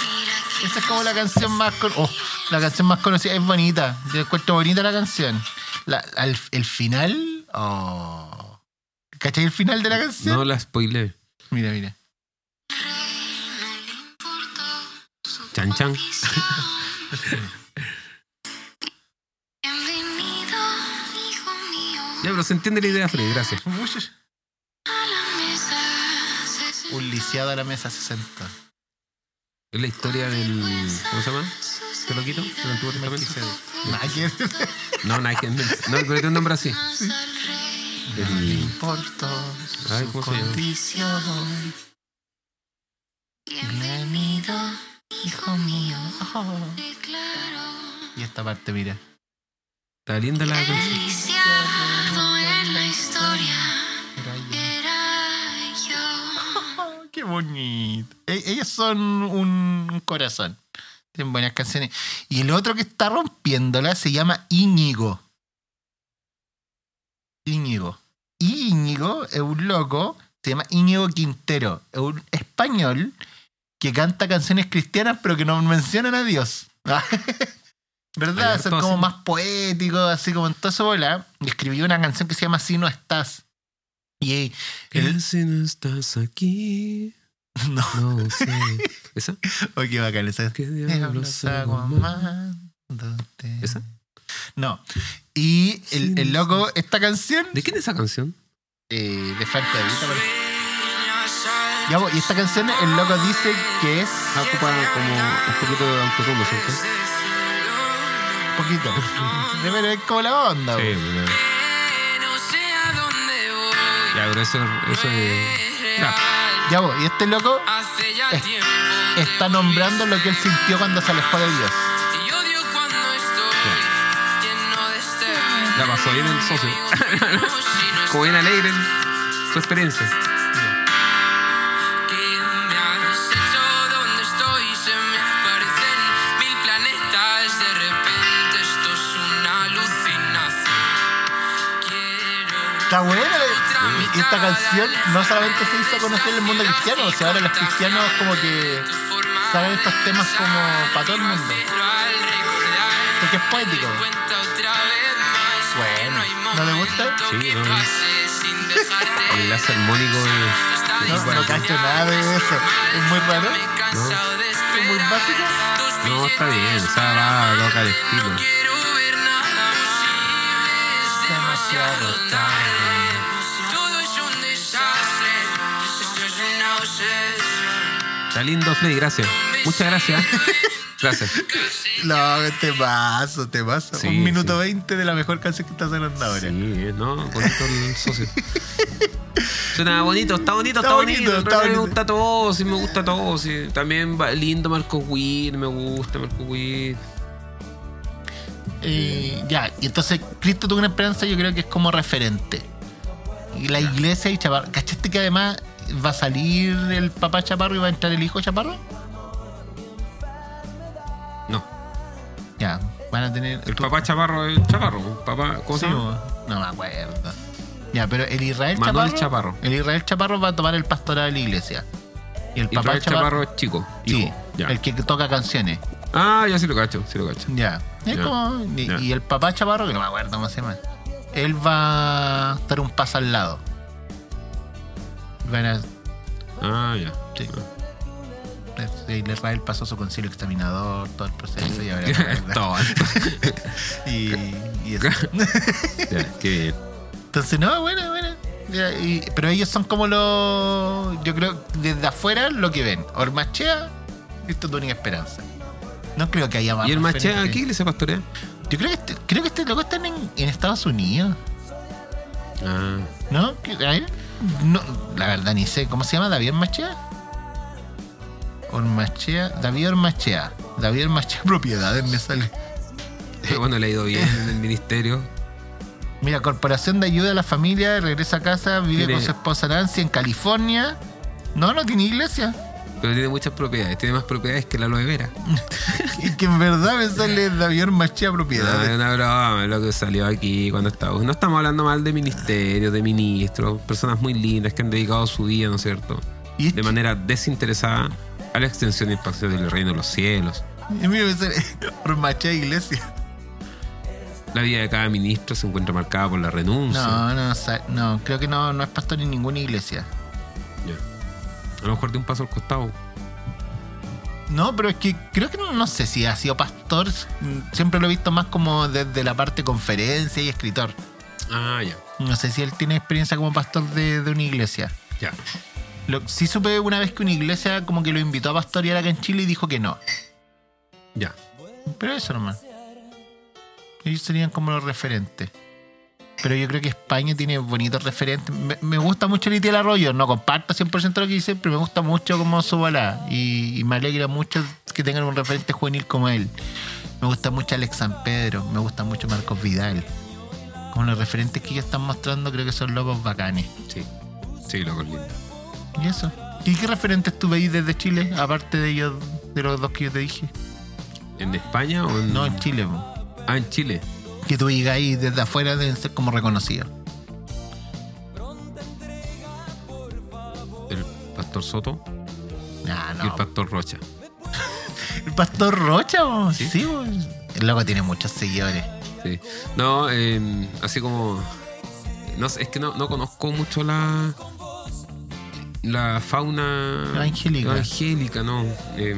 Mira que Esa es como la canción más con- oh, la canción más conocida. Es bonita. Yo encuentro bonita la canción. La- al- el final. Oh. ¿Cachai el final de la canción? No la spoilé. Mira, mira. no le importó su Chan, chan. Ya, pero se entiende la idea, Freddy, gracias. Un lisiado a la mesa 60. Es la historia del. ¿Cómo se llama? ¿Te lo quito? ¿Del Antiguo Testamento? Nada que- No, Nike. No, pero tiene un nombre así. No le importó Ay, su condición. Bienvenido, Hijo mío. Oh. Y esta parte, mira. está linda la canción. Bonito. E- ellos son un, corazón. Tienen buenas canciones. Y el otro que está rompiéndola se llama Íñigo. Íñigo. Íñigo es un loco, se llama Íñigo Quintero. Es un español que canta canciones cristianas pero que no mencionan a Dios. ¿Verdad? Son como más poéticos, así como en toda esa bola. Y escribió una canción que se llama Si no estás. Y el, si no estás aquí, no, no sé. ¿Esa? qué bacán esa. ¿Qué Diablos amándote. ¿Esa? No. Y el, el loco, esta canción ¿De quién es esa canción? eh, de. Ya, pues, y esta canción el loco dice que es ocupa como un poquito de autotune, ¿cierto? poquito. Pero es como la onda. Sí, Ya, pero eso, eso es. rap. Ya, pues, y este loco Hace ya Es- tiempo. está nombrando lo que él sintió cuando se alejó de Dios. Y odio cuando estoy lleno de estrés. La pasó bien el socio. Como bien alegre en su experiencia. Está buena. Y esta canción no solamente se hizo conocer en el mundo cristiano, o sea, ahora los cristianos como que saben estos temas como para todo el mundo. Porque es poético. Bueno. No ¿No le gusta? Sí, no. El enlace armónico es. No, no bueno. cacho nada de eso. Es muy raro. De Es muy básico. No, está bien, o sea, va, toca el estilo. Quiero ver nada posible. Es demasiado tarde. Está lindo, Freddy, gracias. Muchas gracias. Gracias. No, te paso, te paso. Sí, Un minuto sí. veinte de la mejor canción que está sonando ahora. Sí, no, bonito el socio. Suena bonito, está bonito, está, Está bonito. está Me bonito. gusta todo, sí, me gusta todo. Sí. También va- lindo Marco Witt, me gusta Marco Witt. Eh, ya, y entonces Cristo tuvo una esperanza, yo creo que es como referente. Y la iglesia y Chaparro. ¿Cachaste que además va a salir el papá Chaparro y va a entrar el hijo Chaparro? No, Ya, van a tener. el tú- papá Chaparro es Chaparro. Papá, ¿Cómo se Sí, llama? bo. no me acuerdo. Ya, pero el Israel Manuel Chaparro, Chaparro. El Israel Chaparro va a tomar el pastorado de la iglesia. Y el papá Israel Chaparro. Chaparro es chico. sí. Ya. el que toca canciones. Ah, ya sí lo cacho, sí lo cacho. Ya. Es Ya. como- y, Ya. y el papá Chaparro, que no me acuerdo cómo se llama. Él va a estar un paso al lado. Van a, Ah, ya. sí. El Israel pasó su concilio examinador, todo el proceso y ahora. Todo. y, y eso. Ya, qué bien. Entonces, no, bueno, bueno. Ya, y- pero ellos son como los. Yo creo desde afuera lo que ven. Ormachea, esto es única esperanza. No creo que haya más. ¿Y el Machea referentes. qué iglesia pastorea? Yo creo que este, creo que este loco está en, en Estados Unidos. Ah, ¿No? ¿Qué- A ver. No, la verdad ni sé. ¿Cómo se llama? ¿David Ormachea? Ormachea. David Ormachea. David Ormachea Propiedades me sale. bueno, le ha ido bien en el ministerio. Mira, Corporación de Ayuda a la Familia, regresa a casa, vive Tiene- con su esposa Nancy en California. No, no tiene iglesia. Pero tiene muchas propiedades. Tiene más propiedades que la aloe vera. Y que en verdad me sale David Ormachea No, es Propiedades. una broma, es lo que salió aquí cuando estaba. No estamos hablando mal de ministerios, de ministros, personas muy lindas que han dedicado su vida, ¿no es cierto? Y este- De manera desinteresada a la extensión y expansión del reino de los cielos. Y mira, me sale Ormachea Iglesia. La vida de cada ministro se encuentra marcada por la renuncia. No, no, no, creo que no, no es pastor en ninguna iglesia. Ya. A lo mejor de un paso al costado. No, pero es que creo que no, no sé si ha sido pastor. Siempre lo he visto más como desde la parte conferencia y escritor. Ah, ya. No sé si él tiene experiencia como pastor de, de una iglesia. Ya. Lo, sí supe una vez que una iglesia como que lo invitó a pastorear acá en Chile y dijo que no. Ya. Pero eso nomás. Ellos serían como los referentes. Pero yo creo que España tiene bonitos referentes. Me, me gusta mucho el Itiel Arroyo. No comparto 100% lo que dice, pero me gusta mucho como su bola. Y, y me alegra mucho que tengan un referente juvenil como él. Me gusta mucho Alex San Pedro. Me gusta mucho Marcos Vidal. Como los referentes que ellos están mostrando, creo que son locos bacanes. Sí. Sí, loco es lindo. Y eso. ¿Y qué referentes tú veis desde Chile? Aparte de ellos, de los dos que yo te dije. ¿En España o en.? No, en Chile. Ah, en Chile. Que tú digas ahí desde afuera deben ser como reconocidos. El pastor Soto Ah, y el pastor Rocha. El pastor Rocha. Sí. sí, el loco tiene muchos seguidores. Sí. No, eh, así como. No es que no, no conozco mucho la. La fauna. Evangélica. evangélica, no. Eh,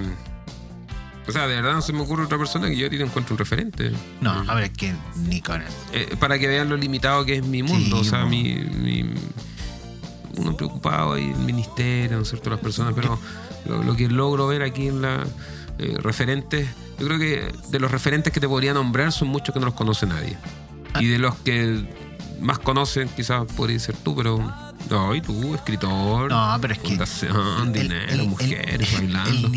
o sea, de verdad no se me ocurre otra persona que yo a ti te encuentre un referente. No, a ver, que ni con él. eh, para que vean lo limitado que es mi mundo. Sí, o sea, po. mi, mi- Uno preocupado ahí, el ministerio, ¿no es cierto? Las personas, pero lo, lo que logro ver aquí en la. eh, referentes. Yo creo que de los referentes que te podría nombrar son muchos que no los conoce nadie. Ah. Y de los que más conocen, quizás podría ser tú, pero. No, y tú, escritor. No, pero es fundación, dinero, el- el- mujeres, el- bailando.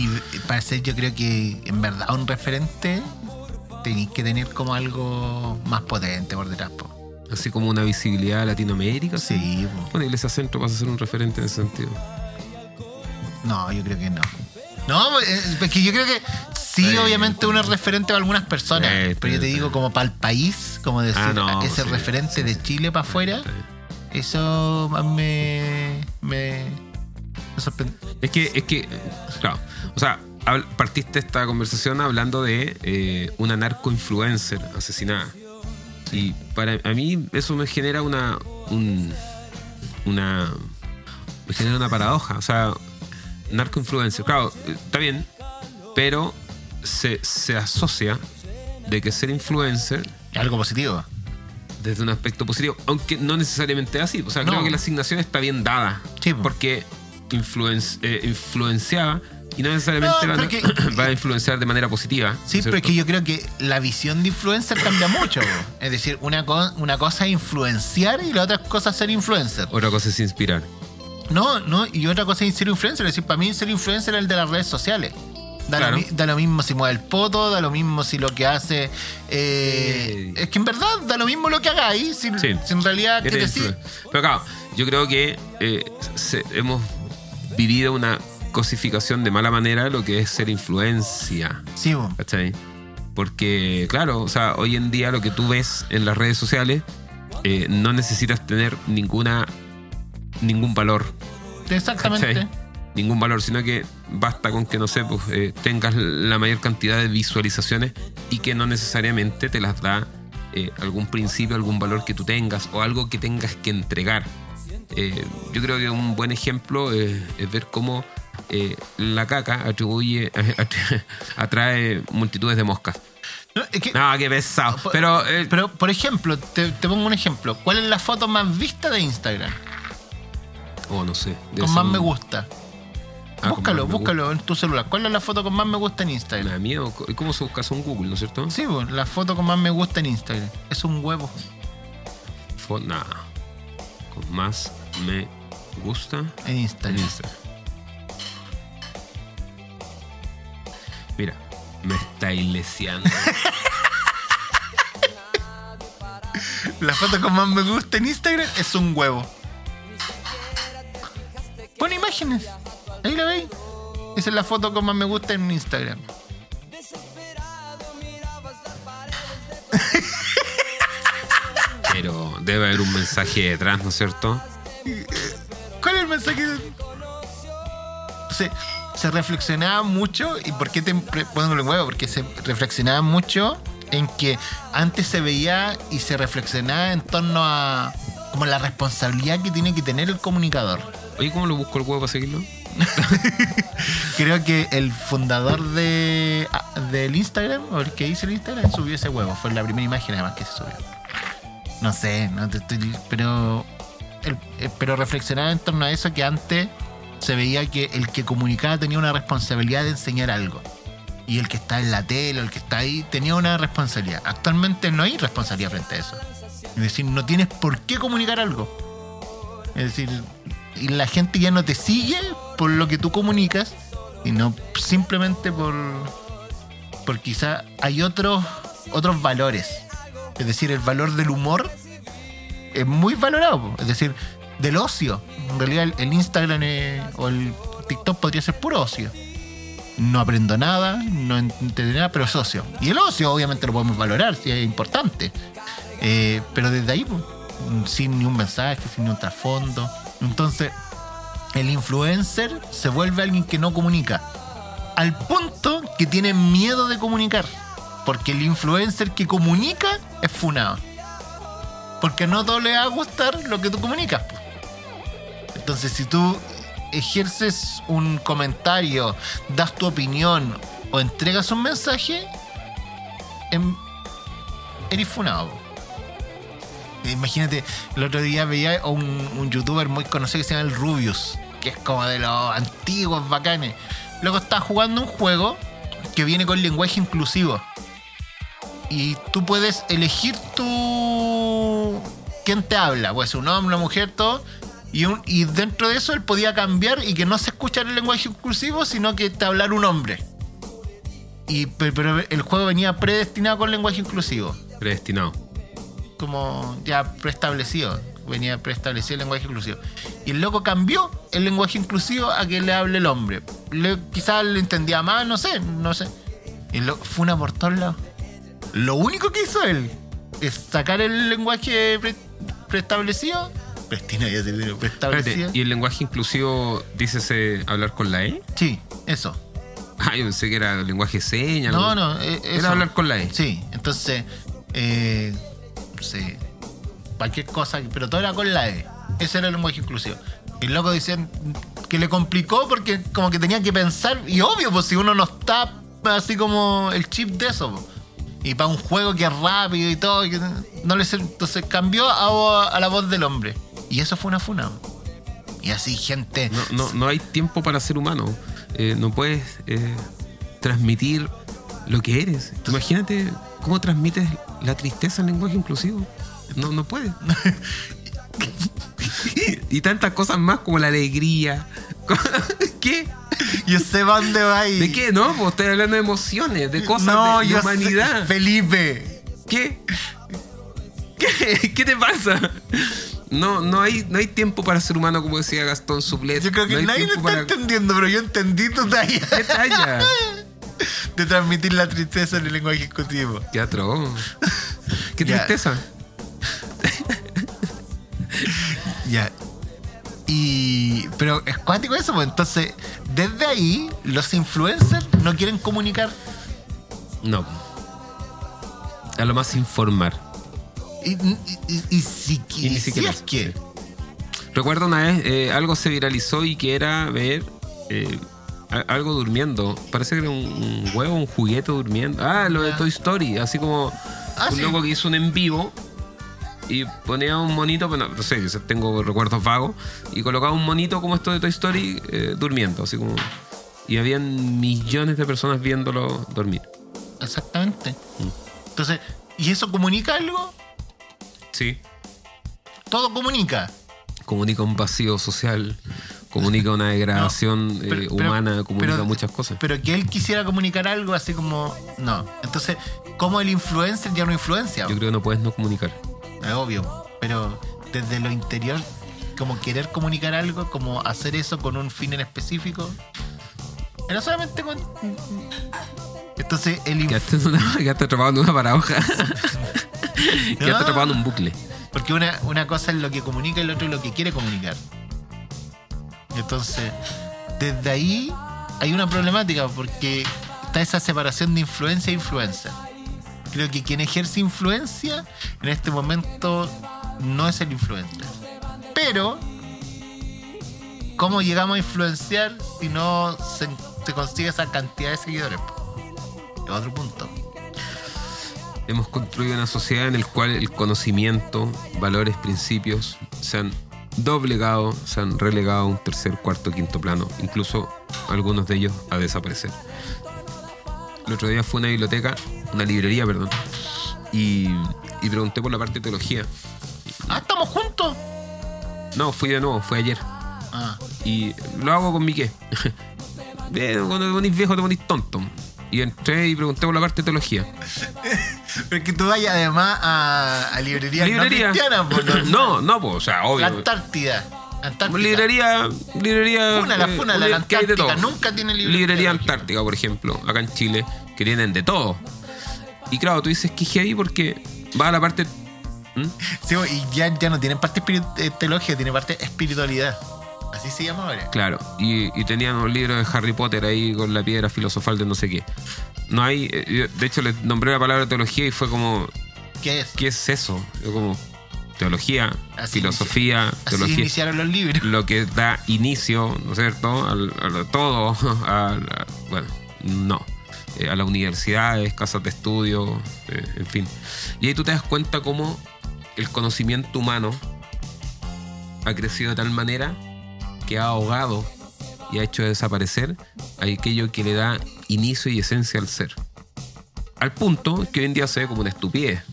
para ser, yo creo que en verdad un referente tenéis que tener como algo más potente por detrás. po. Así como una visibilidad a Latinoamérica. Sí, po. Bueno, Iglesia Centro pasa a ser un referente en ese sentido. no, yo creo que no. No, eh, es que yo creo que sí, Sí, obviamente uno es referente para algunas personas, Sí, pero yo te sí, digo sí. como para el país, como decir, Ah, no, ese sí, referente sí, de sí. Chile para afuera. Eso me, me, me sorprendió. Es que, es que, claro, o sea, partiste esta conversación hablando de eh, una narco-influencer asesinada. Y para a mí eso me genera una. un- una. me genera una paradoja. O sea, narcoinfluencer. Claro, está bien, pero se, se asocia de que ser influencer Es algo positivo. Desde un aspecto positivo, aunque no necesariamente es así. O sea, No. creo que la asignación está bien dada. Sí, po. porque influen- eh, influenciaba y no necesariamente No, va, a- que- va a influenciar de manera positiva. Sí, ¿no pero es que yo creo que la visión de influencer cambia mucho. Es decir, una, co- una cosa es influenciar y la otra cosa es ser influencer. Otra cosa es inspirar. No, no, y otra cosa es ser influencer. Es decir, para mí ser influencer es el de las redes sociales. Da, Claro. lo, mi- da lo mismo si mueve el poto, da lo mismo si lo que hace. eh. Es que en verdad da lo mismo lo que hagáis. Si, Sí. si en realidad, ¿qué Eres decir? Pero claro, yo creo que eh, se- hemos vivido una cosificación de mala manera de lo que es ser influencia. Sí, po. ¿Cachai? Porque, claro, o sea, hoy en día lo que tú ves en las redes sociales eh, no necesitas tener ninguna ningún valor. exactamente. ¿cachai? Ningún valor, sino que basta con que, no sé, pues, eh, tengas la mayor cantidad de visualizaciones y que no necesariamente te las da eh, algún principio, algún valor que tú tengas o algo que tengas que entregar. Eh, yo creo que un buen ejemplo es ver cómo la caca atribuye, atrae multitudes de moscas. No, es que- No, qué pesado. Pero, Pero, por ejemplo, te, te pongo un ejemplo. ¿Cuál es la foto más vista de Instagram? oh, no sé. Con más un- me gusta. Ah, búscalo, me búscalo en tu celular. ¿Cuál es la foto con más me gusta en Me Instagram? da miedo. ¿Cómo se busca eso en Google, no es cierto? Sí, pues, la foto con más me gusta en Instagram. Es un huevo. Fo- nah. Con más me gusta En. Instagram. Mira, me está iglesiando. La foto con más me gusta en Instagram es un huevo. Pon imágenes. Ahí la veis. Esa es la foto con más me gusta en Instagram. Pero debe haber un mensaje detrás, ¿no es cierto? ¿Cuál es el mensaje? Se, se reflexionaba mucho, y por qué te pongo el huevo, porque se reflexionaba mucho en que antes se veía y se reflexionaba en torno a como la responsabilidad que tiene que tener el comunicador. Oye, ¿cómo lo busco el huevo para seguirlo? Creo que el fundador de ah, del Instagram, o el que hizo el Instagram, subió ese huevo. Fue la primera imagen además que se subió. No sé, no te estoy. Pero. el- eh, pero reflexionaba en torno a eso que antes se veía que el que comunicaba tenía una responsabilidad de enseñar algo. Y el que está en la tele, o el que está ahí, tenía una responsabilidad. Actualmente no hay responsabilidad frente a eso. Es decir, no tienes por qué comunicar algo. Es decir, y la gente ya no te sigue por lo que tú comunicas, sino simplemente por, por quizá hay otros, otros valores. Es decir, el valor del humor es muy valorado. Es decir, del ocio. En realidad el, Instagram o el TikTok podría ser puro ocio. No aprendo nada, no entiendo nada, pero es ocio. Y el ocio obviamente lo podemos valorar, si es importante. Eh, pero desde ahí, sin ni un mensaje, sin ni un trasfondo. Entonces, el influencer se vuelve alguien que no comunica. Al punto que tiene miedo de comunicar. Porque el influencer que comunica es funado. Porque no todo le va a gustar lo que tú comunicas. Entonces, si tú ejerces un comentario, das tu opinión o entregas un mensaje, em- eres funado. Imagínate, el otro día veía un, un youtuber muy conocido que se llama el Rubius, que es como de los antiguos bacanes. Luego está jugando un juego que viene con lenguaje inclusivo. Y tú puedes elegir tu. quién te habla. Puede ser un hombre, una mujer, todo. Y, dentro de eso él podía cambiar y que no se escuchara el lenguaje inclusivo, sino que te hablara un hombre. Y, pe- pero el juego venía predestinado con lenguaje inclusivo Predestinado. Como ya preestablecido. Venía preestablecido el lenguaje inclusivo. Y el loco cambió el lenguaje inclusivo a que le hable el hombre. Le, quizás le entendía más, no sé, no sé. Y loco fue una por todos lados. Lo único que hizo él es sacar el lenguaje pre- preestablecido. Prestina, ya se preestablecido. Espérate, ¿y el lenguaje inclusivo dice hablar con la E? Sí, eso. Ah, yo pensé que era lenguaje señas. No, no, eh, Era eso. hablar con la E. Sí, entonces, eh, sí, cualquier cosa, pero todo era con la E. Ese era el lenguaje inclusivo. Y el loco dicen que le complicó porque como que tenía que pensar, y obvio, pues si uno no está así como el chip de eso, po. y para un juego que es rápido y todo, y no le sir- entonces cambió a, a la voz del hombre. Y eso fue una funa. Y así gente... No, no, no hay tiempo para ser humano. Eh, no puedes eh, transmitir lo que eres. Imagínate cómo transmites la tristeza en lenguaje inclusivo. No, no puedes. y tantas cosas más como la alegría. ¿Qué? Yo sé dónde va y- ¿De qué? No, pues estoy hablando de emociones, de cosas no, de, de yo sé- humanidad. Felipe. ¿Qué? ¿Qué? ¿Qué te pasa? No, no hay, no hay tiempo para ser humano, como decía Gastón Suplet. Yo creo que no nadie lo está para- entendiendo, pero yo entendí tu talla. ¿Qué talla? De transmitir la tristeza en el lenguaje ejecutivo. Qué atroz. Qué Ya. tristeza. Ya. Y. Pero es cuático eso, pues. Entonces, desde ahí, los influencers no quieren comunicar. No. A lo más informar. Y, y- y- y si, Y ni si es que. Recuerdo una vez, eh, algo se viralizó y que era ver eh, algo durmiendo. Parece que era un, huevo, un juguete durmiendo. Ah, lo de. Toy Story. Así como Ah, un sí. loco que hizo un en vivo y ponía un monito, pero no, sé, tengo recuerdos vagos, y colocaba un monito como esto de Toy Story eh, durmiendo, así como... Y habían millones de personas viéndolo dormir. Exactamente. Mm. Entonces, ¿y eso comunica algo? Sí. Todo comunica. Comunica un vacío social, comunica una degradación No, pero- eh, pero- humana, comunica pero- muchas cosas. Pero que él quisiera comunicar algo así como. No. Entonces, ¿cómo el influencer ya no influencia? Yo creo que no puedes no comunicar. Es obvio. Pero desde lo interior, como querer comunicar algo, como hacer eso con un fin en específico. Era solamente con. Entonces, el inf- Quedaste, en una- quedaste atrapado en una paradoja. No. atrapado en un bucle. Porque una, una cosa es lo que comunica y la otra es lo que quiere comunicar. Entonces, desde ahí hay una problemática porque está esa separación de influencia e influencer. Creo que quien ejerce influencia en este momento no es el influencer. Pero, ¿cómo llegamos a influenciar si no se, consigue esa cantidad de seguidores? Es otro punto. Hemos construido una sociedad en la cual el conocimiento, valores, principios se han doblegado, se han relegado a un tercer, cuarto, quinto plano, incluso algunos de ellos a desaparecer. El otro día fue a una biblioteca, una librería, perdón, y, y pregunté por la parte de teología. Ah, estamos juntos. No, fui de nuevo, fue ayer. Ah, Y lo hago con mi qué. Eh, Cuando te ponís viejo te ponís tonto. Y entré y pregunté por la parte de teología. pero que tú vayas además a, a librerías librería. no no, no, no, pues, o sea, La obvio. Antártida. Antártica. Librería, librería. Eh, fúnala, la que hay de Antártica. todo. Nunca tiene librería Librería. Antártica, por ejemplo, acá en Chile, que tienen de todo. Y claro, tú dices que es heavy porque va a la parte. ¿Mm? Sí, y ya, ya no tienen parte eh, teología, tiene parte espiritualidad. Así se llama ahora. Claro, y, y tenían un libro de Harry Potter ahí con la piedra filosofal de no sé qué. No hay. eh, De hecho, le nombré la palabra teología y fue como. ¿Qué es? ¿Qué es eso? Yo como. Teología, Así filosofía, Así teología. iniciaron los libros. lo que da inicio, ¿no es cierto?, al, a todo, a, la- bueno, no, eh, a las universidades, casas de estudio, eh, en fin. Y ahí tú te das cuenta cómo el conocimiento humano ha crecido de tal manera que ha ahogado y ha hecho desaparecer aquello que le da inicio y esencia al ser. Al punto que hoy en día se ve como una estupidez.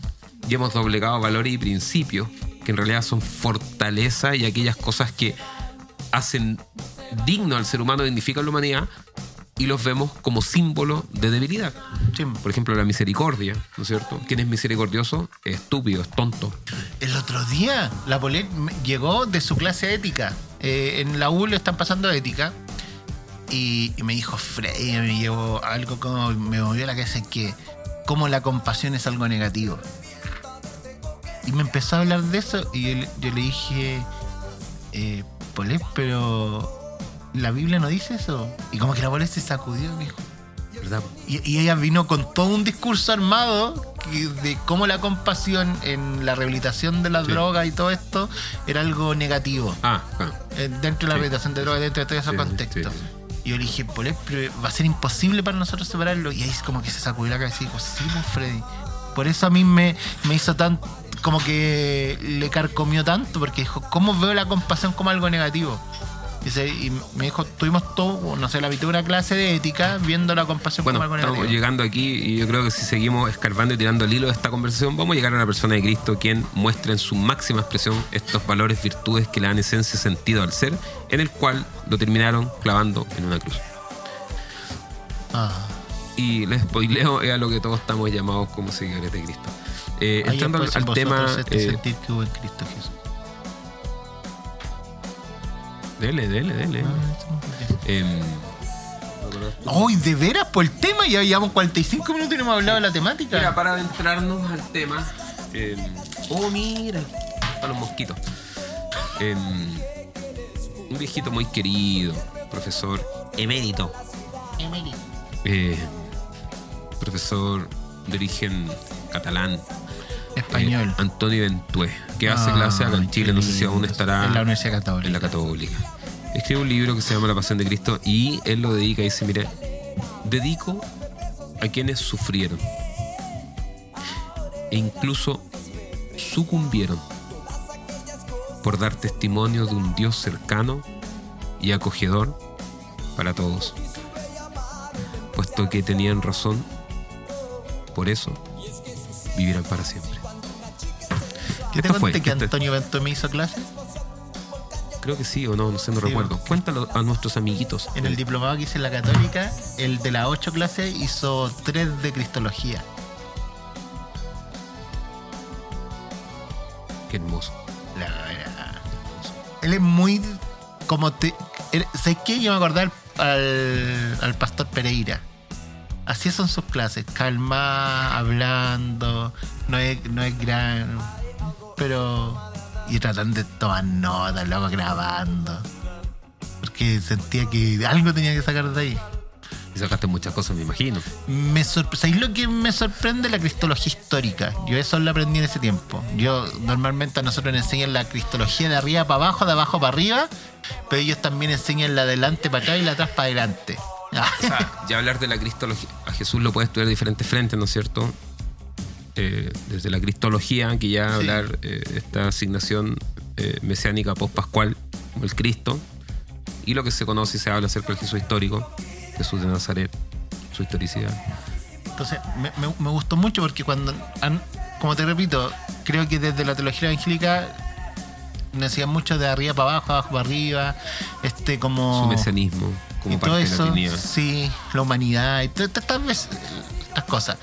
Y hemos doblegado valores y principios que en realidad son fortaleza y aquellas cosas que hacen digno al ser humano, dignifican la humanidad y los vemos como símbolo de debilidad. Sí. Por ejemplo, la misericordia, ¿no es cierto? ¿Quién es misericordioso? Es estúpido, es tonto. El otro día, la Polet llegó de su clase de ética. Eh, en la U le están pasando ética. Y, y me dijo, Frey, me llevó algo como me movió la cabeza que como la compasión es algo negativo. Y me empezó a hablar de eso y yo, le- yo le dije, eh, Polet, pero la Biblia no dice eso. Y como que la Polet se sacudió dijo, ¿Verdad? Y, y ella vino con todo un discurso armado de cómo la compasión en la rehabilitación de las Sí. drogas y todo esto era algo negativo. Ah, ah. eh, dentro de la Sí. rehabilitación de drogas, dentro de todo ese Sí, contexto. Y yo le dije, "Polé, pero va a ser imposible para nosotros separarlo. Y ahí es como que se sacudió la cabeza y dijo, sí, pues, Freddy. Por eso a mí me, me hizo tan, como que le carcomió tanto, porque dijo, ¿cómo veo la compasión como algo negativo? Dice, y me dijo, tuvimos todo, no sé, la mitad de una clase de ética viendo la compasión Bueno, como algo estamos llegando aquí y yo creo que si seguimos escarbando y tirando el hilo de esta conversación, vamos a llegar a la persona de Cristo, quien muestra en su máxima expresión estos valores, virtudes que le dan esencia y sentido al ser, en el cual lo terminaron clavando en una cruz. Ah, Y les spoileo, es a lo que todos estamos llamados como seguidores de Cristo. Eh, entrando al, al tema. este eh, sentir que hubo en Cristo Jesús. Dele, dele, dele. ¡Ay, de veras! Por el tema, ya llevamos 45 minutos y no hemos hablado de la temática. Mira, para adentrarnos al tema. em, oh, mira. A los mosquitos. Em, un viejito muy querido, profesor emérito. eh, profesor de origen catalán. Español. eh, Antonio Ventué, que hace Ah, clase acá en qué Chile, no sé si aún estará En la Universidad Católica. en la Católica. Escribe un libro que se llama La Pasión de Cristo y él lo dedica y dice, mire, dedico a quienes sufrieron e incluso sucumbieron por dar testimonio de un Dios cercano y acogedor para todos, puesto que tenían razón, por eso vivirán para siempre. ¿Qué te conté que Antonio Bento me hizo clase? Creo que sí o no, no sé, no Sí, recuerdo. Cuéntalo a nuestros amiguitos. En el diplomado que hice en la Católica, el de las 8 clases hizo 3 de Cristología. Qué hermoso. La verdad. Él es muy. Como te. él- ¿Sabes qué? Yo me acordé al, al, al pastor Pereira. Así son sus clases. Calma, hablando. No es, no es gran. Pero. Y tratando de tomar notas, luego grabando. Porque sentía que algo tenía que sacar de ahí. Y sacaste muchas cosas, me imagino. Me ¿Sabéis lo que me sorprende? La cristología histórica. Yo eso lo aprendí en ese tiempo. Yo normalmente a nosotros nos enseñan la cristología de arriba para abajo, de abajo para arriba, pero ellos también enseñan la de adelante para atrás y la de atrás para adelante. O sea, ya hablar de la cristología, a Jesús lo puede estudiar de diferentes frentes, ¿no es cierto? Eh, desde la cristología, que ya Sí. hablar eh, esta asignación eh, mesiánica post-pascual, como el Cristo, y lo que se conoce y se habla acerca del Jesús histórico, Jesús de Nazaret, su historicidad. Entonces, me, me- me gustó mucho porque cuando, han- como te repito, creo que desde la teología evangélica enseñan mucho de arriba para abajo, abajo para arriba, este como... Su mesianismo, como y parte todo de la eso, sí, la humanidad y todas estas, veces- estas cosas.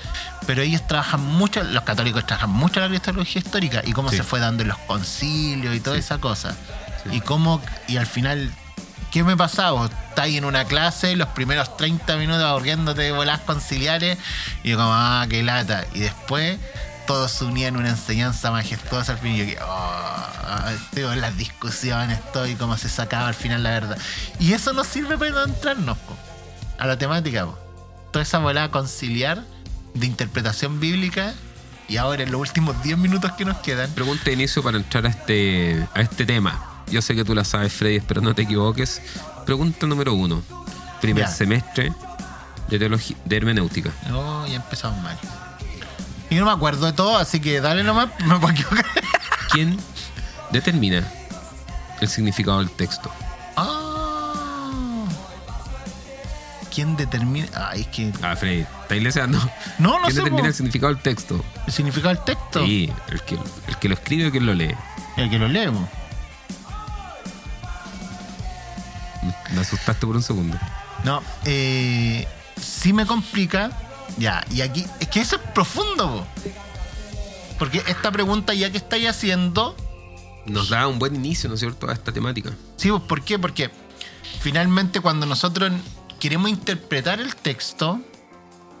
Pero ellos trabajan mucho, los católicos trabajan mucho la cristología histórica y cómo Sí. se fue dando en los concilios y toda Sí. esa cosa. Sí. Y cómo, y al final, ¿qué me pasaba? Estás ahí en una clase, los primeros 30 minutos aburriéndote de bolas conciliares, y yo como, ah, qué lata. Y después todos se unían en una enseñanza majestuosa al fin. Y yo que, oh, estoy en las discusiones, estoy cómo se sacaba al final la verdad. Y eso nos sirve para entrarnos po, a la temática. po. Toda esa volada conciliar de interpretación bíblica. Y ahora en los últimos 10 minutos que nos quedan, Pregunta de inicio para entrar a este, a este tema. Yo sé que tú la sabes, Freddy, pero no te equivoques. Pregunta número uno. Primer Ya. semestre de, teología, de hermenéutica. Oh, ya empezamos mal. Y no me acuerdo de todo, así que dale nomás, me puedo equivocar. ¿Quién determina el significado del texto? ¿Quién determina? Ay, es que. Ah, Freddy, ¿está iglesiando? No, no ¿Quién sé. determina po. el significado del texto? ¿El significado del texto? Sí, el que, el que lo escribe o quien lo lee. El que lo leemos. Me asustaste por un segundo. No, eh, sí me complica. Ya, y aquí. Es que eso es profundo, po. Porque esta pregunta ya que estáis haciendo. Nos da un buen inicio, ¿no es cierto?, a esta temática. Sí, pues, ¿por qué? Porque finalmente cuando nosotros queremos interpretar el texto,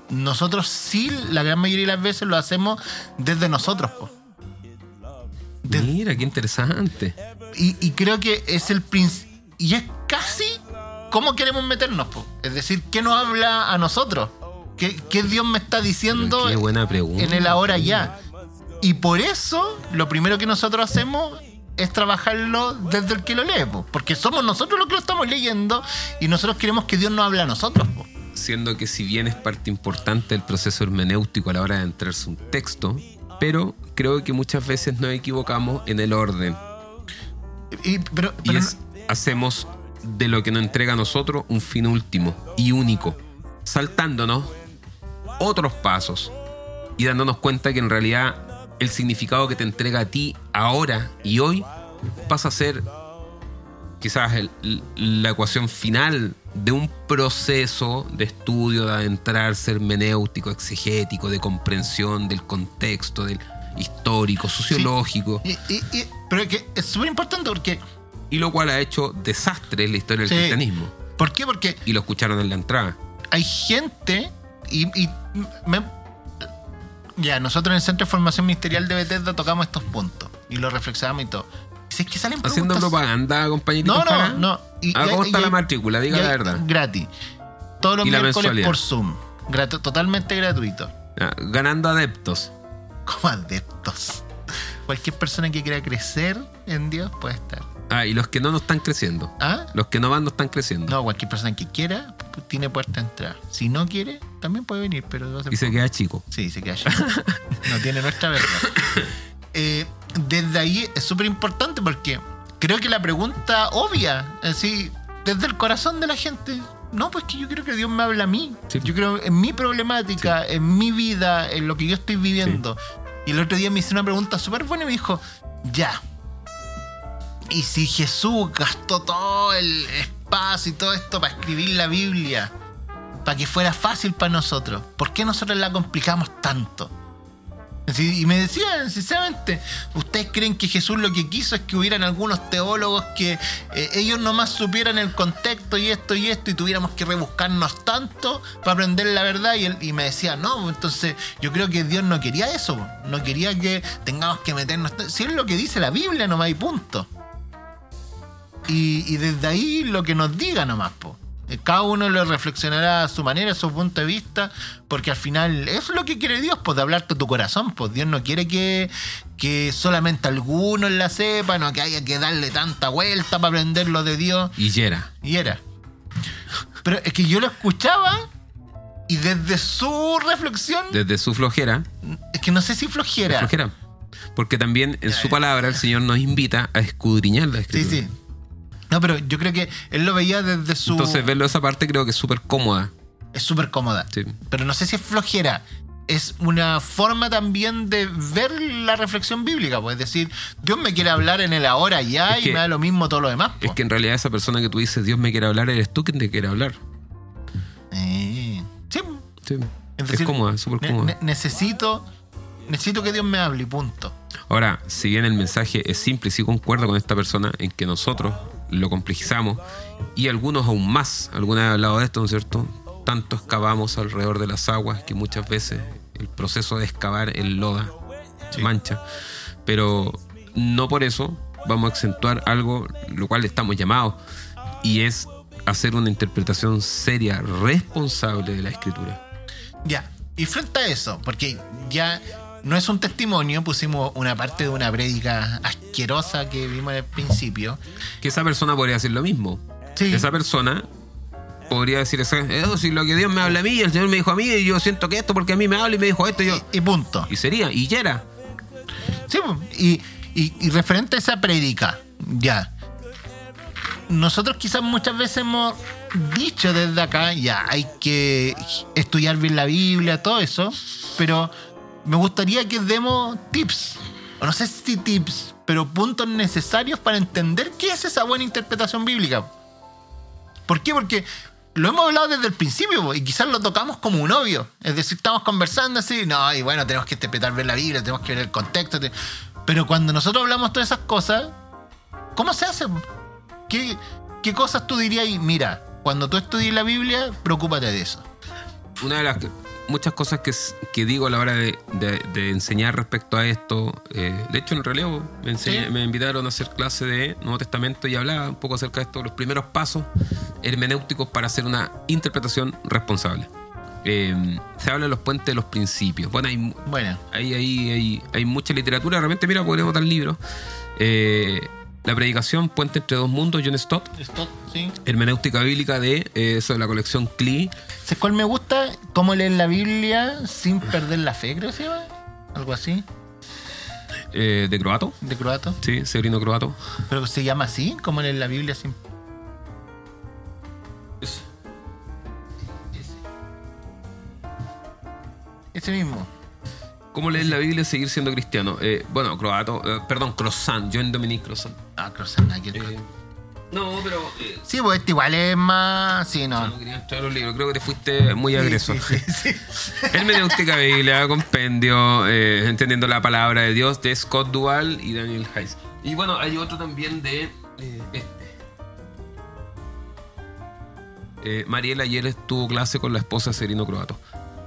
nosotros sí, la gran mayoría de las veces lo hacemos desde nosotros, po. Mira, qué interesante. Y, y creo que es el principio. Y es casi cómo queremos meternos, po. Es decir, ¿qué nos habla a nosotros? ¿Qué, qué Dios me está diciendo Qué buena pregunta. en el ahora ya? Y por eso, lo primero que nosotros hacemos es trabajarlo desde el que lo lee, po. porque somos nosotros los que lo estamos leyendo y nosotros queremos que Dios nos hable a nosotros. po. siendo que si bien es parte importante del proceso hermenéutico a la hora de entrarse un texto, pero creo que muchas veces nos equivocamos en el orden. Y, pero, Y pero es, hacemos de lo que nos entrega a nosotros un fin último y único, saltándonos otros pasos y dándonos cuenta que en realidad el significado que te entrega a ti ahora y hoy pasa a ser quizás el- la ecuación final de un proceso de estudio, de adentrarse hermenéutico, exegético, de comprensión del contexto, del histórico, sociológico, y- y- y- pero es que es súper importante porque. y lo cual ha hecho desastre en la historia del Sí. cristianismo. ¿Por qué? Porque Y lo escucharon en la entrada. hay gente y, y me- ya nosotros en el Centro de Formación Ministerial de Bethesda tocamos estos puntos y los reflexionamos y todo. Si es que salen Haciendo preguntas- propaganda, compañerito. No, no, no. Y- Ah, ¿Cómo y- está y- la matrícula? Diga la verdad. Gratis. Todos los ¿Y la miércoles por Zoom. Gratu- totalmente gratuito. Ah, ganando adeptos. Como adeptos. Cualquier persona que quiera crecer en Dios puede estar. Ah, y los que no no están creciendo. ¿Ah? Los que no van no están creciendo. No, cualquier persona que quiera tiene puerta de entrar. Si no quiere, también puede venir, pero a ser Y se queda chico. Sí, se queda allí. no tiene nuestra verdad. Eh, desde ahí es súper importante porque creo que la pregunta obvia, así, desde el corazón de la gente, no, pues que yo creo que Dios me habla a mí. Sí. Yo creo en mi problemática, en mi vida, en lo que yo estoy viviendo. Y el otro día me hizo una pregunta súper buena y me dijo, ya. Y si Jesús gastó todo el espacio y todo esto para escribir la Biblia, para que fuera fácil para nosotros, ¿por qué nosotros la complicamos tanto? Y me decían, sinceramente, ¿ustedes creen que Jesús lo que quiso es que hubieran algunos teólogos que eh, ellos nomás supieran el contexto y esto y esto y tuviéramos que rebuscarnos tanto para aprender la verdad? Y, me decía, no, entonces yo creo que Dios no quería eso, no quería que tengamos que meternos... Si es lo que dice la Biblia nomás y punto. Y, y desde ahí lo que nos diga nomás, po. Eh, Cada uno lo reflexionará a su manera, a su punto de vista, porque al final eso es lo que quiere Dios, pues de hablarte a tu corazón, pues Dios no quiere que, que solamente algunos la sepan o que haya que darle tanta vuelta para aprender lo de Dios. Y Yera. Y era. Pero es que yo lo escuchaba y desde su reflexión, Desde su flojera. es que no sé si flojera. Flojera. Porque también en su palabra el Señor nos invita a escudriñar la Sí, escritura. sí. No, pero yo creo que él lo veía desde su... Entonces verlo esa parte creo que es súper cómoda. es súper cómoda. Sí. Pero no sé si es flojera. Es una forma también de ver la reflexión bíblica. Pues es decir, Dios me quiere hablar en el ahora ya Es y que- me da lo mismo todo lo demás. Es po. que en realidad esa persona que tú dices, Dios me quiere hablar, eres tú quien te quiere hablar. Eh, sí. Sí. Es Es, decir, cómoda, súper cómoda. ne- necesito, necesito que Dios me hable y punto. Ahora, si bien el mensaje es simple, sí concuerdo con esta persona en que nosotros lo complejizamos y algunos aún más, alguna vez he hablado de esto, ¿no es cierto? Tanto excavamos alrededor de las aguas que muchas veces el proceso de excavar el loda mancha, pero no por eso vamos a acentuar algo lo cual estamos llamados y es hacer una interpretación seria, responsable de la escritura. Ya. Y frente a eso, porque ya no es un testimonio, pusimos una parte de una prédica asquerosa que vimos al principio. que esa persona podría decir lo mismo. Sí. Esa persona podría decir, eso, "Eh, si lo que Dios me habla a mí, el Señor me dijo a mí, y yo siento que esto porque a mí me habla y me dijo esto, y yo... Y, punto. Y sería, y ya era. Sí, po. y, y, y referente a esa prédica, ya. Nosotros quizás muchas veces hemos dicho desde acá, ya, hay que estudiar bien la Biblia, todo eso, pero me gustaría que demos tips, no sé si tips, pero puntos necesarios para entender qué es esa buena interpretación bíblica. ¿Por qué? Porque lo hemos hablado desde el principio y quizás lo tocamos como un obvio. Es decir, estamos conversando así, no, y bueno, tenemos que interpretar bien la Biblia, tenemos que ver el contexto. te- Pero cuando nosotros hablamos todas esas cosas, ¿cómo se hace? ¿Qué, qué cosas tú dirías? Mira, cuando tú estudies la Biblia, preocúpate de eso. Una de las muchas cosas que, que digo a la hora de, de- de enseñar respecto a esto, eh, de hecho en el relevo me, enseñé- Sí. me invitaron a hacer clase de Nuevo Testamento y hablaba un poco acerca de esto, los primeros pasos hermenéuticos para hacer una interpretación responsable. Eh, se habla de los puentes de los principios. Bueno, hay, Bueno, hay, hay, hay, hay mucha literatura. Realmente, mira, podríamos dar libros. Eh, la predicación, Puente entre dos mundos, John Stott. esto, sí. Hermenéutica bíblica de, eh, eso de la colección Klee. ¿Sabes cuál me gusta? Cómo leer la Biblia sin perder la fe, creo que se llama. Algo así, eh, de Croato. de croato. Sí, Severino Croato. Pero se llama así, como leer la Biblia sin. Ese mismo. ¿Cómo leer la Biblia y seguir siendo cristiano? Eh, bueno, croato, eh, perdón, Croissant, John Dominique Croissant. Ah, el Eh, no, pero eh, Sí, pues este igual es más. Sí, no. no quería entrar a los libros, creo que te fuiste muy agresor. Sí, sí, sí. Hermenéutica Biblia, compendio, eh, entendiendo la palabra de Dios, de Scott Duval y Daniel Hayes. Y bueno, hay otro también de eh, este. Eh, Mariela ayer tuvo clase con la esposa de Serino Croato.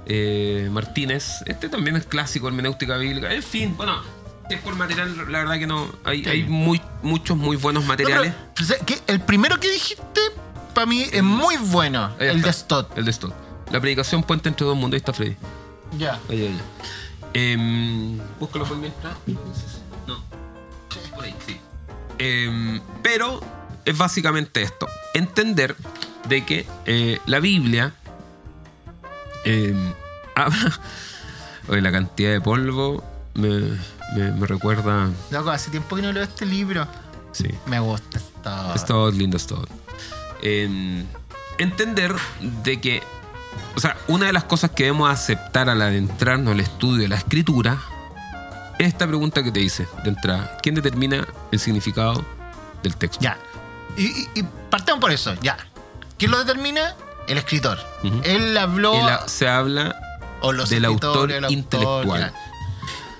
Eh, Martínez, este también es clásico, hermenéutica bíblica. En fin, bueno, por material, la verdad que no. Hay, Sí. hay muy, muchos muy buenos No, materiales. pero, ¿sabes qué? el primero que dijiste, para mí, es muy bueno. Ahí el está, de Stott. El de Stott. La predicación puente entre dos mundos. Ahí está Freddy. Ya. Ahí, ahí, ahí. Em, búscalo por mientras. No. Por ahí, sí. Em, pero es básicamente esto. Entender de que eh, la Biblia em, habla... Oye, la cantidad de polvo me, me- me recuerda... Loco, hace tiempo que no leo este libro. Sí. Me gusta esto. Es todo lindo, es todo. Eh, entender de que, o sea, una de las cosas que debemos aceptar al adentrarnos al estudio de la escritura es esta pregunta que te hice de entrada. ¿Quién determina el significado del texto? Ya. Y, y, y partamos por eso, ya. ¿Quién lo determina? El escritor. Él habló. Se habla o los del autor el autor, intelectual. ya.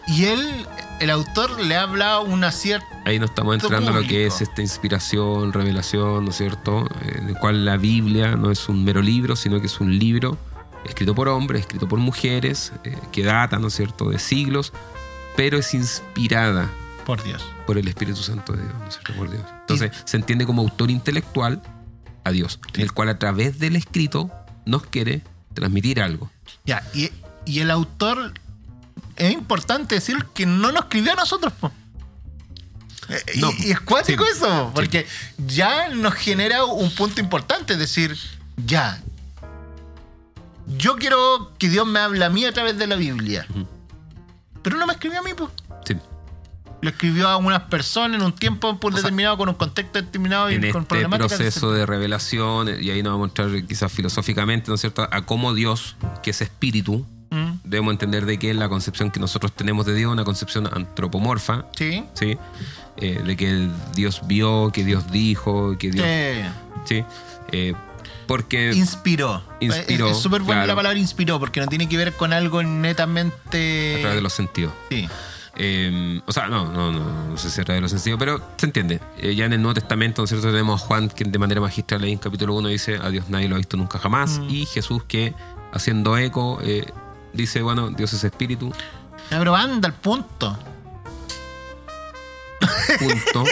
Y él, el autor, le habla una cierta. Ahí no estamos entrando a lo que es esta inspiración, revelación, ¿no es cierto? Eh, En el cual la Biblia no es un mero libro, sino que es un libro escrito por hombres, escrito por mujeres, eh, que data, ¿no es cierto?, de siglos, pero es inspirada Por Dios. por el Espíritu Santo de Dios, ¿no es cierto? Por Dios. Entonces, se entiende como autor intelectual a Dios, el cual a través del escrito nos quiere transmitir algo. Ya. Y, y el autor. Es importante decir que no nos escribió a nosotros, po. Eh, y- es cuático sí, eso, sí. porque ya nos genera un punto importante, es decir, ya. Yo quiero que Dios me hable a mí a través de la Biblia. Pero no me escribió a mí, pues. Sí. Lo escribió a unas personas en un tiempo por determinado, con un contexto determinado y en con este problemáticas. proceso de revelación, y ahí nos vamos a mostrar quizás filosóficamente, ¿no es cierto?, a cómo Dios, que es espíritu, Mm, debemos entender de que la concepción que nosotros tenemos de Dios es una concepción antropomorfa, Sí. ¿sí? Eh, de que Dios vio, que Dios dijo, que Dios... Eh, ¿sí? Eh, porque... inspiró. Inspiró, Es- súper buena claro. la palabra inspiró, porque no tiene que ver con algo netamente. a través de los sentidos. Sí. Eh, o sea, no, no, no, no sé si a través de los sentidos, pero se entiende. Eh, ya en el Nuevo Testamento, ¿no es cierto? Tenemos a Juan que de manera magistral ahí en capítulo 1 dice, a Dios nadie lo ha visto nunca jamás. Mm. Y Jesús que, haciendo eco, eh, dice, bueno, Dios es espíritu, pero anda al punto. punto.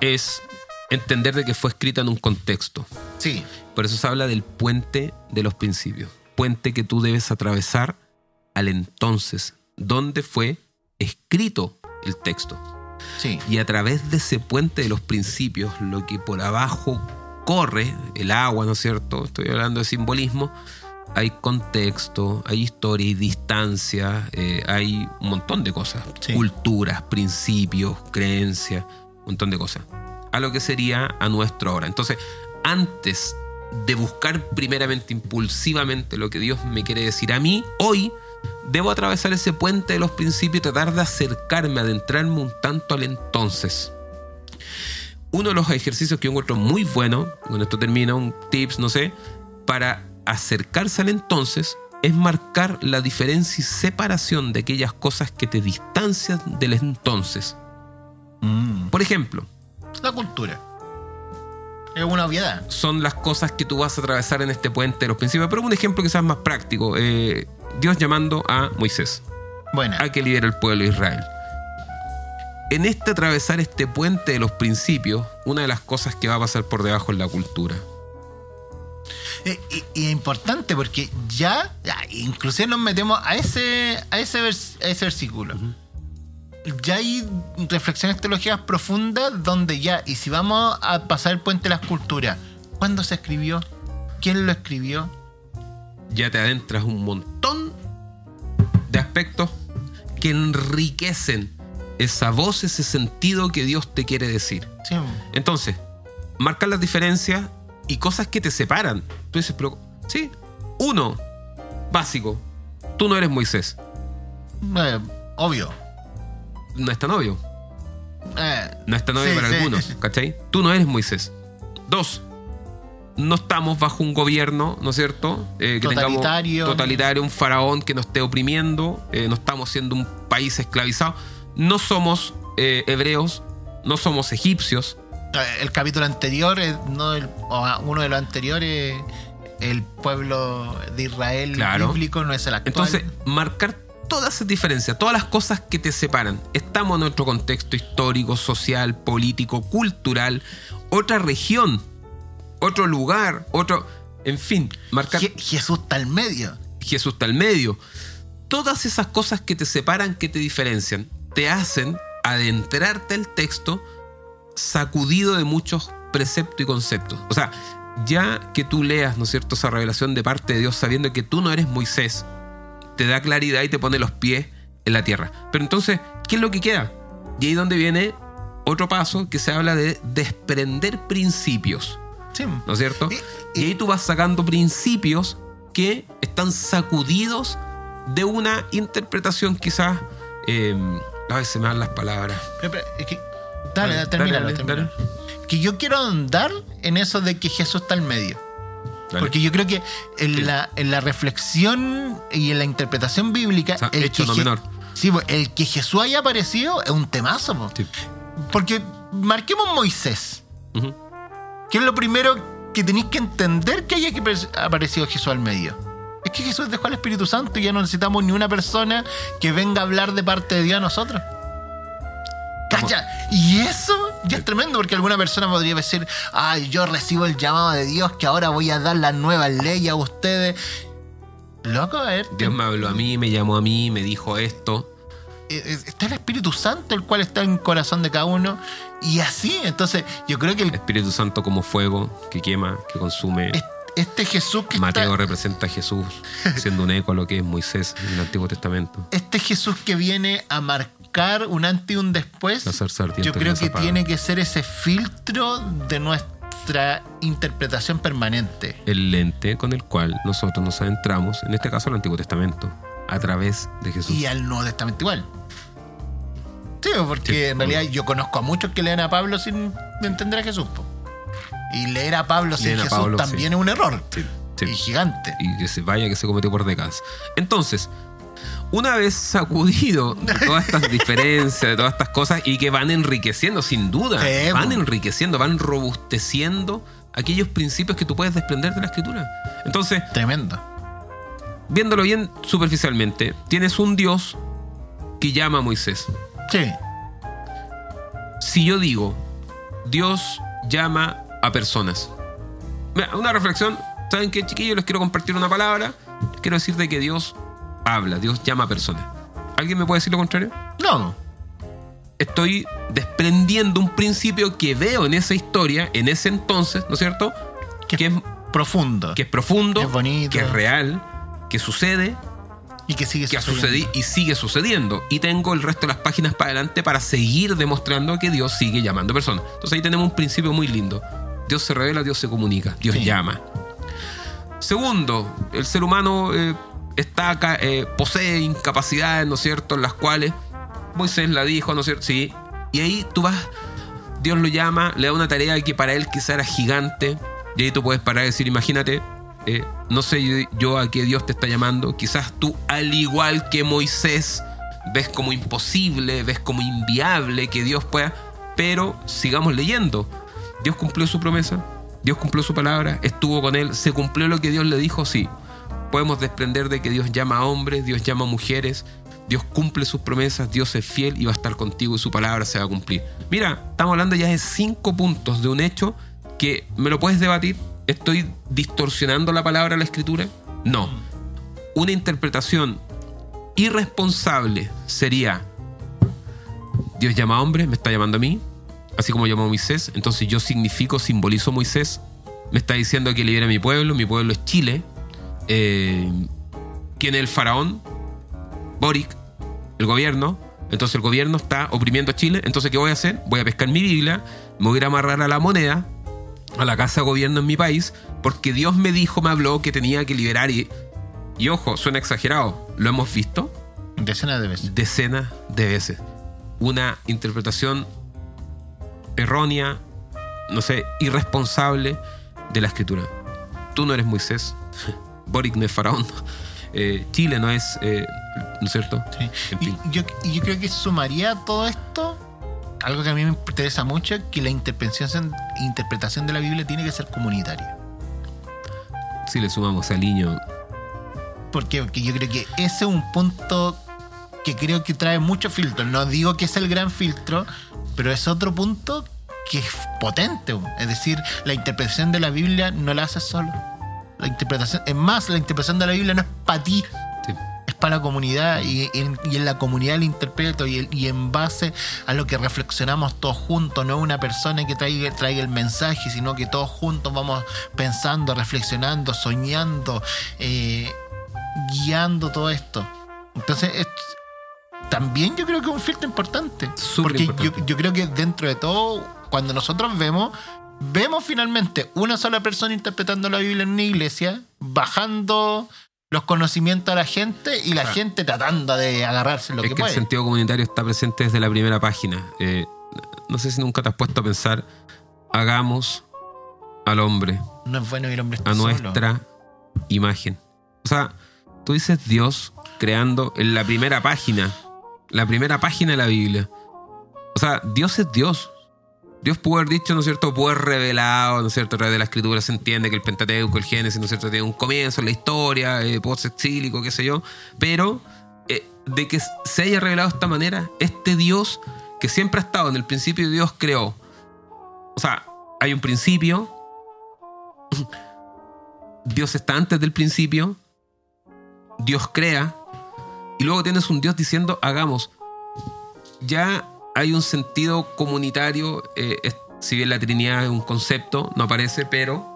es entender de que fue escrita en un contexto. Sí. Por eso se habla del puente de los principios. Puente que tú debes atravesar al entonces, donde fue escrito el texto. Sí. Y a través de ese puente de los principios, lo que por abajo corre, el agua, ¿no es cierto? Estoy hablando de simbolismo. Hay contexto, hay historia, hay distancia, eh, hay un montón de cosas. Sí. Culturas, principios, creencias, un montón de cosas. A lo que sería a nuestra hora. Entonces, antes de buscar primeramente impulsivamente lo que Dios me quiere decir a mí, hoy debo atravesar ese puente de los principios y tratar de acercarme, adentrarme un tanto al entonces. Uno de los ejercicios que yo encuentro muy bueno, con esto termino, un tips, no sé, para acercarse al entonces es marcar la diferencia y separación de aquellas cosas que te distancian del entonces. Mm. Por ejemplo, La cultura. Es una obviedad. son las cosas que tú vas a atravesar en este puente de los principios. Pero un ejemplo quizás más práctico. eh, Dios llamando a Moisés Buena. a que lidere el pueblo de Israel. En este atravesar este puente de los principios, una de las cosas que va a pasar por debajo es la cultura. Eh, Y, y es importante porque ya, ya, inclusive nos metemos a ese, a ese, vers- a ese versículo. Ya hay reflexiones teológicas profundas donde ya, y si vamos a pasar el puente de la escultura, ¿cuándo se escribió? ¿Quién lo escribió? Ya te adentras un montón de aspectos que enriquecen esa voz, ese sentido que Dios te quiere decir. Sí, Entonces, marcar las diferencias y cosas que te separan. Tú dices, pero, sí, uno, básico, tú no eres Moisés. eh, obvio. No es tan obvio. Eh, No es tan obvio sí, para sí. algunos, ¿cachai? Tú no eres Moisés. Dos, no estamos bajo un gobierno, ¿no es cierto? Eh, que tengamos Totalitario. totalitario, un faraón que nos esté oprimiendo, eh, no estamos siendo un país esclavizado, no somos eh, hebreos, no somos egipcios, El capítulo anterior, eh, no el- o a- uno de los anteriores, el pueblo de Israel Claro. bíblico no es el actual. Entonces, marcar todas esas diferencias, todas las cosas que te separan. Estamos en otro contexto histórico, social, político, cultural, otra región, otro lugar, otro. En fin, marcar. Je- Jesús está al medio. Jesús está al medio. Todas esas cosas que te separan, que te diferencian, te hacen adentrarte al texto sacudido de muchos preceptos y conceptos. O sea, ya que tú leas, ¿no es cierto?, esa revelación de parte de Dios sabiendo que tú no eres Moisés, te da claridad y te pone los pies en la tierra. Pero entonces, ¿qué es lo que queda? Y ahí donde viene otro paso que se habla de desprender principios. Sí. ¿no es cierto? Y- Y ahí tú vas sacando principios que están sacudidos de una interpretación quizás... Eh, a veces me dan las palabras. Pero, pero, es que- dale, Dale, termínalo, dale, termínalo. Que yo quiero andar en eso de que Jesús está al medio. Porque yo creo que en, Sí. la, en la reflexión y en la interpretación bíblica, O sea, el, hecho que no menor. Sí, el que Jesús haya aparecido es un temazo. po. Sí. Porque marquemos Moisés. ¿Qué es lo primero que tenéis que entender que haya que pare- aparecido Jesús al medio? Es que Jesús dejó al Espíritu Santo y ya no necesitamos ni una persona que venga a hablar de parte de Dios a nosotros. ¡Cacha! Y eso ya es tremendo porque alguna persona podría decir, ay, yo recibo el llamado de Dios que ahora voy a dar las nuevas leyes a ustedes. Loco, a ver, Dios me habló a mí, me llamó a mí, me dijo esto. eh, eh, está el Espíritu Santo, el cual está en el corazón de cada uno. Y así, entonces, yo creo que el- Espíritu Santo como fuego que quema, que consume. est- este Jesús que Mateo está... representa a Jesús, siendo un eco a lo que es Moisés en el Antiguo Testamento. este Jesús que viene a marcar un antes y un después, yo creo que tiene que ser ese filtro de nuestra interpretación permanente. El lente con el cual nosotros nos adentramos, en este caso al Antiguo Testamento, a través de Jesús. Y al Nuevo Testamento igual. Sí, porque Sí, en realidad yo conozco a muchos que leen a Pablo sin entender a Jesús. po. Y leer a Pablo sin Jesús Pablo, también sí. es un error. Sí, sí. Y gigante. y que se vaya que se cometió por décadas. Entonces, una vez sacudido de todas estas diferencias, de todas estas cosas, y que van enriqueciendo, sin duda, Sí, van po. enriqueciendo, van robusteciendo aquellos principios que tú puedes desprender de la escritura. Entonces, Tremendo. viéndolo bien superficialmente, tienes un Dios que llama a Moisés. Sí. Si yo digo, Dios llama a personas. Mira, Una reflexión, ¿saben qué, chiquillos? Les quiero compartir una palabra. Les quiero decir de que Dios habla, Dios llama a personas. ¿Alguien me puede decir lo contrario? No. Estoy desprendiendo un principio que veo en esa historia, en ese entonces, ¿no es cierto? Que, Que es, profundo. que es profundo, Que es bonito. que es real, que sucede, y que sigue que ha sucediendo. sucedido y sigue sucediendo. Y tengo el resto de las páginas para adelante para seguir demostrando que Dios sigue llamando personas. Entonces ahí tenemos un principio muy lindo. Dios se revela, Dios se comunica, Dios Sí. llama. Segundo, el ser humano eh, está eh, posee incapacidades, ¿no es cierto?, las cuales Moisés la dijo, ¿no es cierto? Sí. Y ahí tú vas, Dios lo llama, le da una tarea que para él quizá era gigante. Y ahí tú puedes parar y decir, imagínate, eh, no sé yo a qué Dios te está llamando. Quizás tú, al igual que Moisés, ves como imposible, ves como inviable que Dios pueda. Pero sigamos leyendo. Dios cumplió su promesa, Dios cumplió su palabra, estuvo con él, se cumplió lo que Dios le dijo, sí. Podemos desprender de que Dios llama a hombres, Dios llama a mujeres, Dios cumple sus promesas, Dios es fiel y va a estar contigo y su palabra se va a cumplir. Mira, estamos hablando ya de cinco puntos de un hecho que me lo puedes debatir ¿Estoy distorsionando la palabra la escritura? No. Una interpretación irresponsable sería, Dios llama a hombre, me está llamando a mí, así como llamó a Moisés, entonces yo significo, simbolizo a Moisés, me está diciendo que libere a mi pueblo, mi pueblo es Chile. Eh, ¿Quién es el faraón? Boric, el gobierno. Entonces el gobierno está oprimiendo a Chile. Entonces, ¿qué voy a hacer? Voy a pescar mi Biblia, me voy a ir a amarrar a la moneda, a la casa de gobierno en mi país, porque Dios me dijo, me habló que tenía que liberar y... Y ojo, suena exagerado, lo hemos visto Decenas de veces. decenas de veces. Una interpretación errónea, no sé, irresponsable de la escritura. Tú no eres Moisés, Boric no es faraón, eh, Chile no es, eh, ¿no es cierto? Sí. En Y fin. yo, y yo creo que sumaría todo esto algo que a mí me interesa mucho, que la interpretación, interpretación de la Biblia tiene que ser comunitaria. Si le sumamos al niño, ¿Por qué? Porque yo creo que ese es un punto que creo que trae mucho filtro. No digo que es el gran filtro, pero es otro punto que es potente. Es decir, la interpretación de la Biblia no la haces solo. La interpretación, es más, la interpretación de la Biblia no es para ti, sí, es para la comunidad y en, y en la comunidad el interpreto y, en base a lo que reflexionamos todos juntos, no una persona que traiga, traiga el mensaje, sino que todos juntos vamos pensando, reflexionando, soñando, eh, guiando todo esto. Entonces, es- también yo creo que es un filtro importante. Súper porque importante. Yo, yo creo que dentro de todo, cuando nosotros vemos, vemos finalmente una sola persona interpretando la Biblia en una iglesia, bajando los conocimientos a la gente y la gente tratando de agarrarse lo es que, que el puede. sentido comunitario está presente desde la primera página. Eh, no sé si nunca te has puesto a pensar, hagamos al hombre No es bueno que el hombre esté a solo. nuestra imagen. O sea, tú dices Dios creando en la primera página, la primera página de la Biblia. O sea, Dios es Dios. Dios pudo haber dicho, ¿no es cierto? Pudo haber revelado, ¿no es cierto? A través de la escritura se entiende que el Pentateuco, el Génesis, ¿no es cierto? Tiene un comienzo en la historia, eh, post-exílico, qué sé yo. Pero eh, de que se haya revelado de esta manera, este Dios que siempre ha estado en el principio, Dios creó. O sea, hay un principio, Dios está antes del principio, Dios crea, y luego tienes un Dios diciendo, hagamos. Ya hay un sentido comunitario, eh, es- si bien la Trinidad es un concepto, no aparece, pero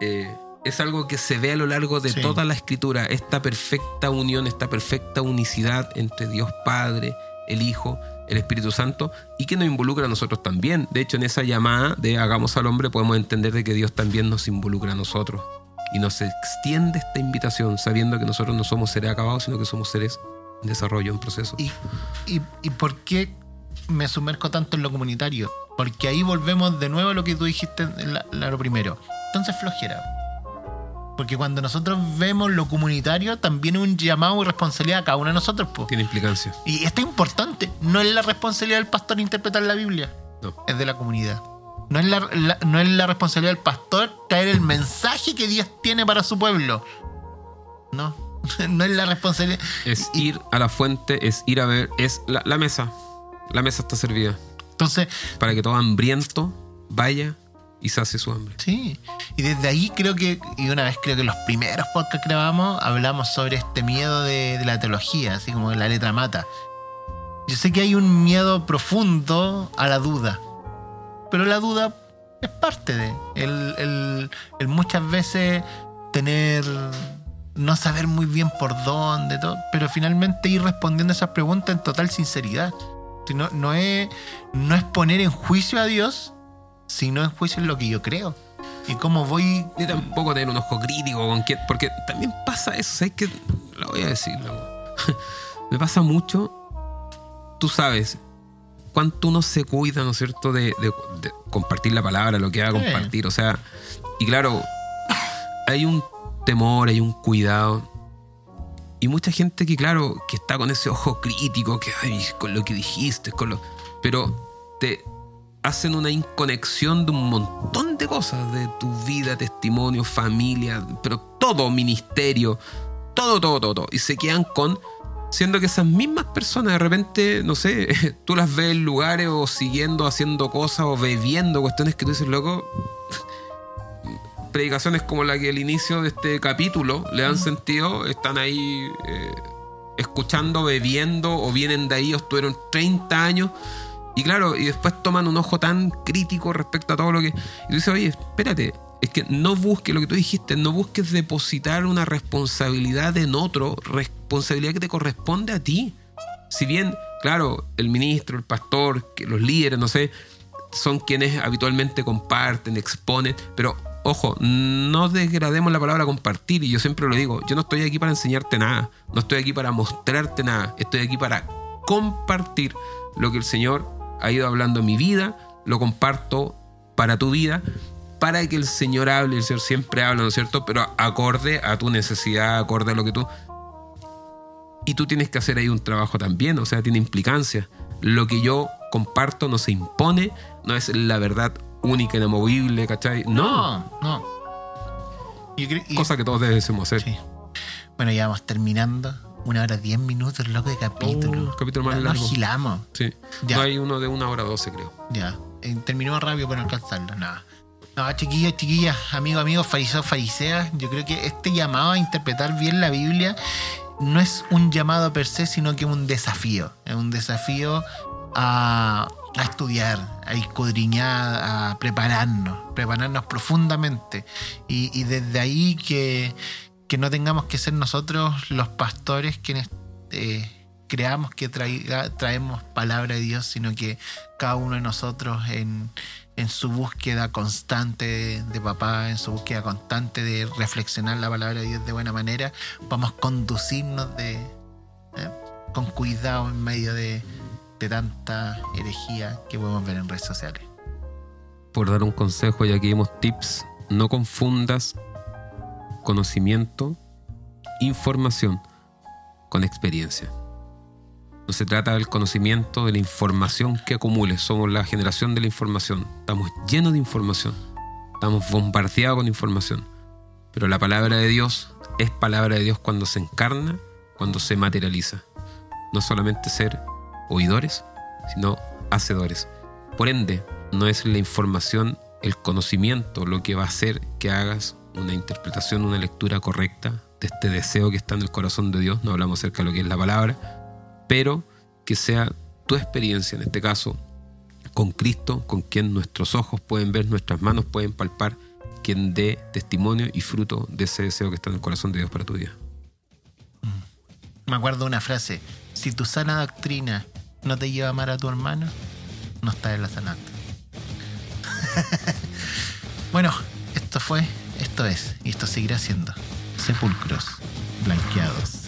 eh, es algo que se ve a lo largo de Sí. toda la escritura, esta perfecta unión, esta perfecta unicidad entre Dios Padre, el Hijo, el Espíritu Santo, y que nos involucra a nosotros también. De hecho, en esa llamada de hagamos al hombre podemos entender de que Dios también nos involucra a nosotros. Y nos extiende esta invitación sabiendo que nosotros no somos seres acabados, sino que somos seres en desarrollo, en proceso. ¿Y, y, y por qué me sumerjo tanto en lo comunitario? Porque ahí volvemos de nuevo a lo que tú dijiste en la- la- lo primero. Entonces flojera. Porque cuando nosotros vemos lo comunitario, también es un llamado y responsabilidad a cada uno de nosotros. po. Tiene implicancias. Y esto es importante. No es la responsabilidad del pastor interpretar la Biblia. No. Es de la comunidad. No es la, la- no es la responsabilidad del pastor traer el mensaje que Dios tiene para su pueblo. No. No es la responsabilidad. Es ir a la fuente, es ir a ver, es la, la mesa. La mesa está servida Entonces, para que todo hambriento vaya y sacie su hambre. Sí, y desde ahí creo que, y una vez creo que los primeros podcasts que grabamos, hablamos sobre este miedo de, de la teología, así como la letra mata. Yo sé que hay un miedo profundo a la duda, pero la duda es parte de el, el- el muchas veces tener, no saber muy bien por dónde, todo, pero finalmente ir respondiendo esas preguntas en total sinceridad. No, no, es, no es poner en juicio a Dios, sino en juicio en lo que yo creo. Y cómo voy. Ni tampoco tener un ojo crítico con quién. Porque también pasa eso, ¿sabes qué? Lo voy a decir, loco. Me pasa mucho. Tú sabes cuánto uno se cuida, ¿no es cierto?, de, de- de compartir la palabra, lo que va a compartir. O sea, y claro, hay un temor, hay un cuidado. Y mucha gente que, claro, que está con ese ojo crítico, que, ay, con lo que dijiste, con lo. Pero te hacen una inconexión de un montón de cosas, de tu vida, testimonio, familia, pero todo, ministerio, todo, todo, todo, todo. Y se quedan con. Siendo que esas mismas personas de repente, no sé, tú las ves en lugares o siguiendo, haciendo cosas o bebiendo cuestiones que tú dices, loco, predicaciones como la que al inicio de este capítulo le dan sentido, están ahí eh, escuchando, bebiendo o vienen de ahí o estuvieron 30 años. Y claro, y después toman un ojo tan crítico respecto a todo lo que... Y tú dices, oye, espérate, es que no busques lo que tú dijiste, no busques depositar una responsabilidad en otro, responsabilidad que te corresponde a ti. Si bien, claro, el ministro, el pastor, los líderes, no sé, son quienes habitualmente comparten, exponen, pero ojo, no degrademos la palabra compartir, y yo siempre lo digo, yo no estoy aquí para enseñarte nada, no estoy aquí para mostrarte nada, estoy aquí para compartir lo que el Señor ha ido hablando en mi vida, lo comparto para tu vida, para que el Señor hable, el Señor siempre habla, ¿no es cierto? Pero acorde a tu necesidad, acorde a lo que tú... Y tú tienes que hacer ahí un trabajo también, o sea, tiene implicancia. Lo que yo comparto no se impone, no es la verdad única, inamovible, ¿cachai? No, No, no. Yo creo- y- cosa que todos debemos hacer. Sí. Bueno, ya vamos terminando. Una hora diez minutos, loco de capítulo. Capítulo más largo. Nos gilamos. Sí. Ya. No hay uno de una hora doce, creo. Ya. Eh, terminó rápido para alcanzarlo. Nada. No, chiquillos, chiquillas, amigos, amigos, fariseos, fariseas. Yo creo que este llamado a interpretar bien la Biblia no es un llamado per se, sino que es un desafío. Es un desafío a, a estudiar, a escudriñar, a prepararnos, prepararnos profundamente. Y, desde ahí que, que no tengamos que ser nosotros los pastores quienes eh, creamos que traiga- traemos palabra de Dios, sino que cada uno de nosotros en, en su búsqueda constante de, de papá, en su búsqueda constante de reflexionar la palabra de Dios de buena manera, vamos a conducirnos de, eh, con cuidado en medio de, de tanta herejía que podemos ver en redes sociales. Por dar un consejo, ya que dimos tips, no confundas conocimiento, información con experiencia. No se trata del conocimiento, de la información que acumules. Somos la generación de la información. Estamos llenos de información. Estamos bombardeados con información. Pero la palabra de Dios es palabra de Dios cuando se encarna, cuando se materializa. No solamente ser oidores, sino hacedores. Por ende, no es la información, el conocimiento lo que va a hacer que hagas una interpretación, una lectura correcta de este deseo que está en el corazón de Dios. No hablamos acerca de lo que es la palabra, pero que sea tu experiencia, en este caso, con Cristo, con quien nuestros ojos pueden ver, nuestras manos pueden palpar, quien dé testimonio y fruto de ese deseo que está en el corazón de Dios para tu vida. Me acuerdo una frase, si tu sana doctrina no te lleva a amar a tu hermano, no estás en la bueno, esto fue, esto es, y esto seguirá siendo Sepulcros Blanqueados.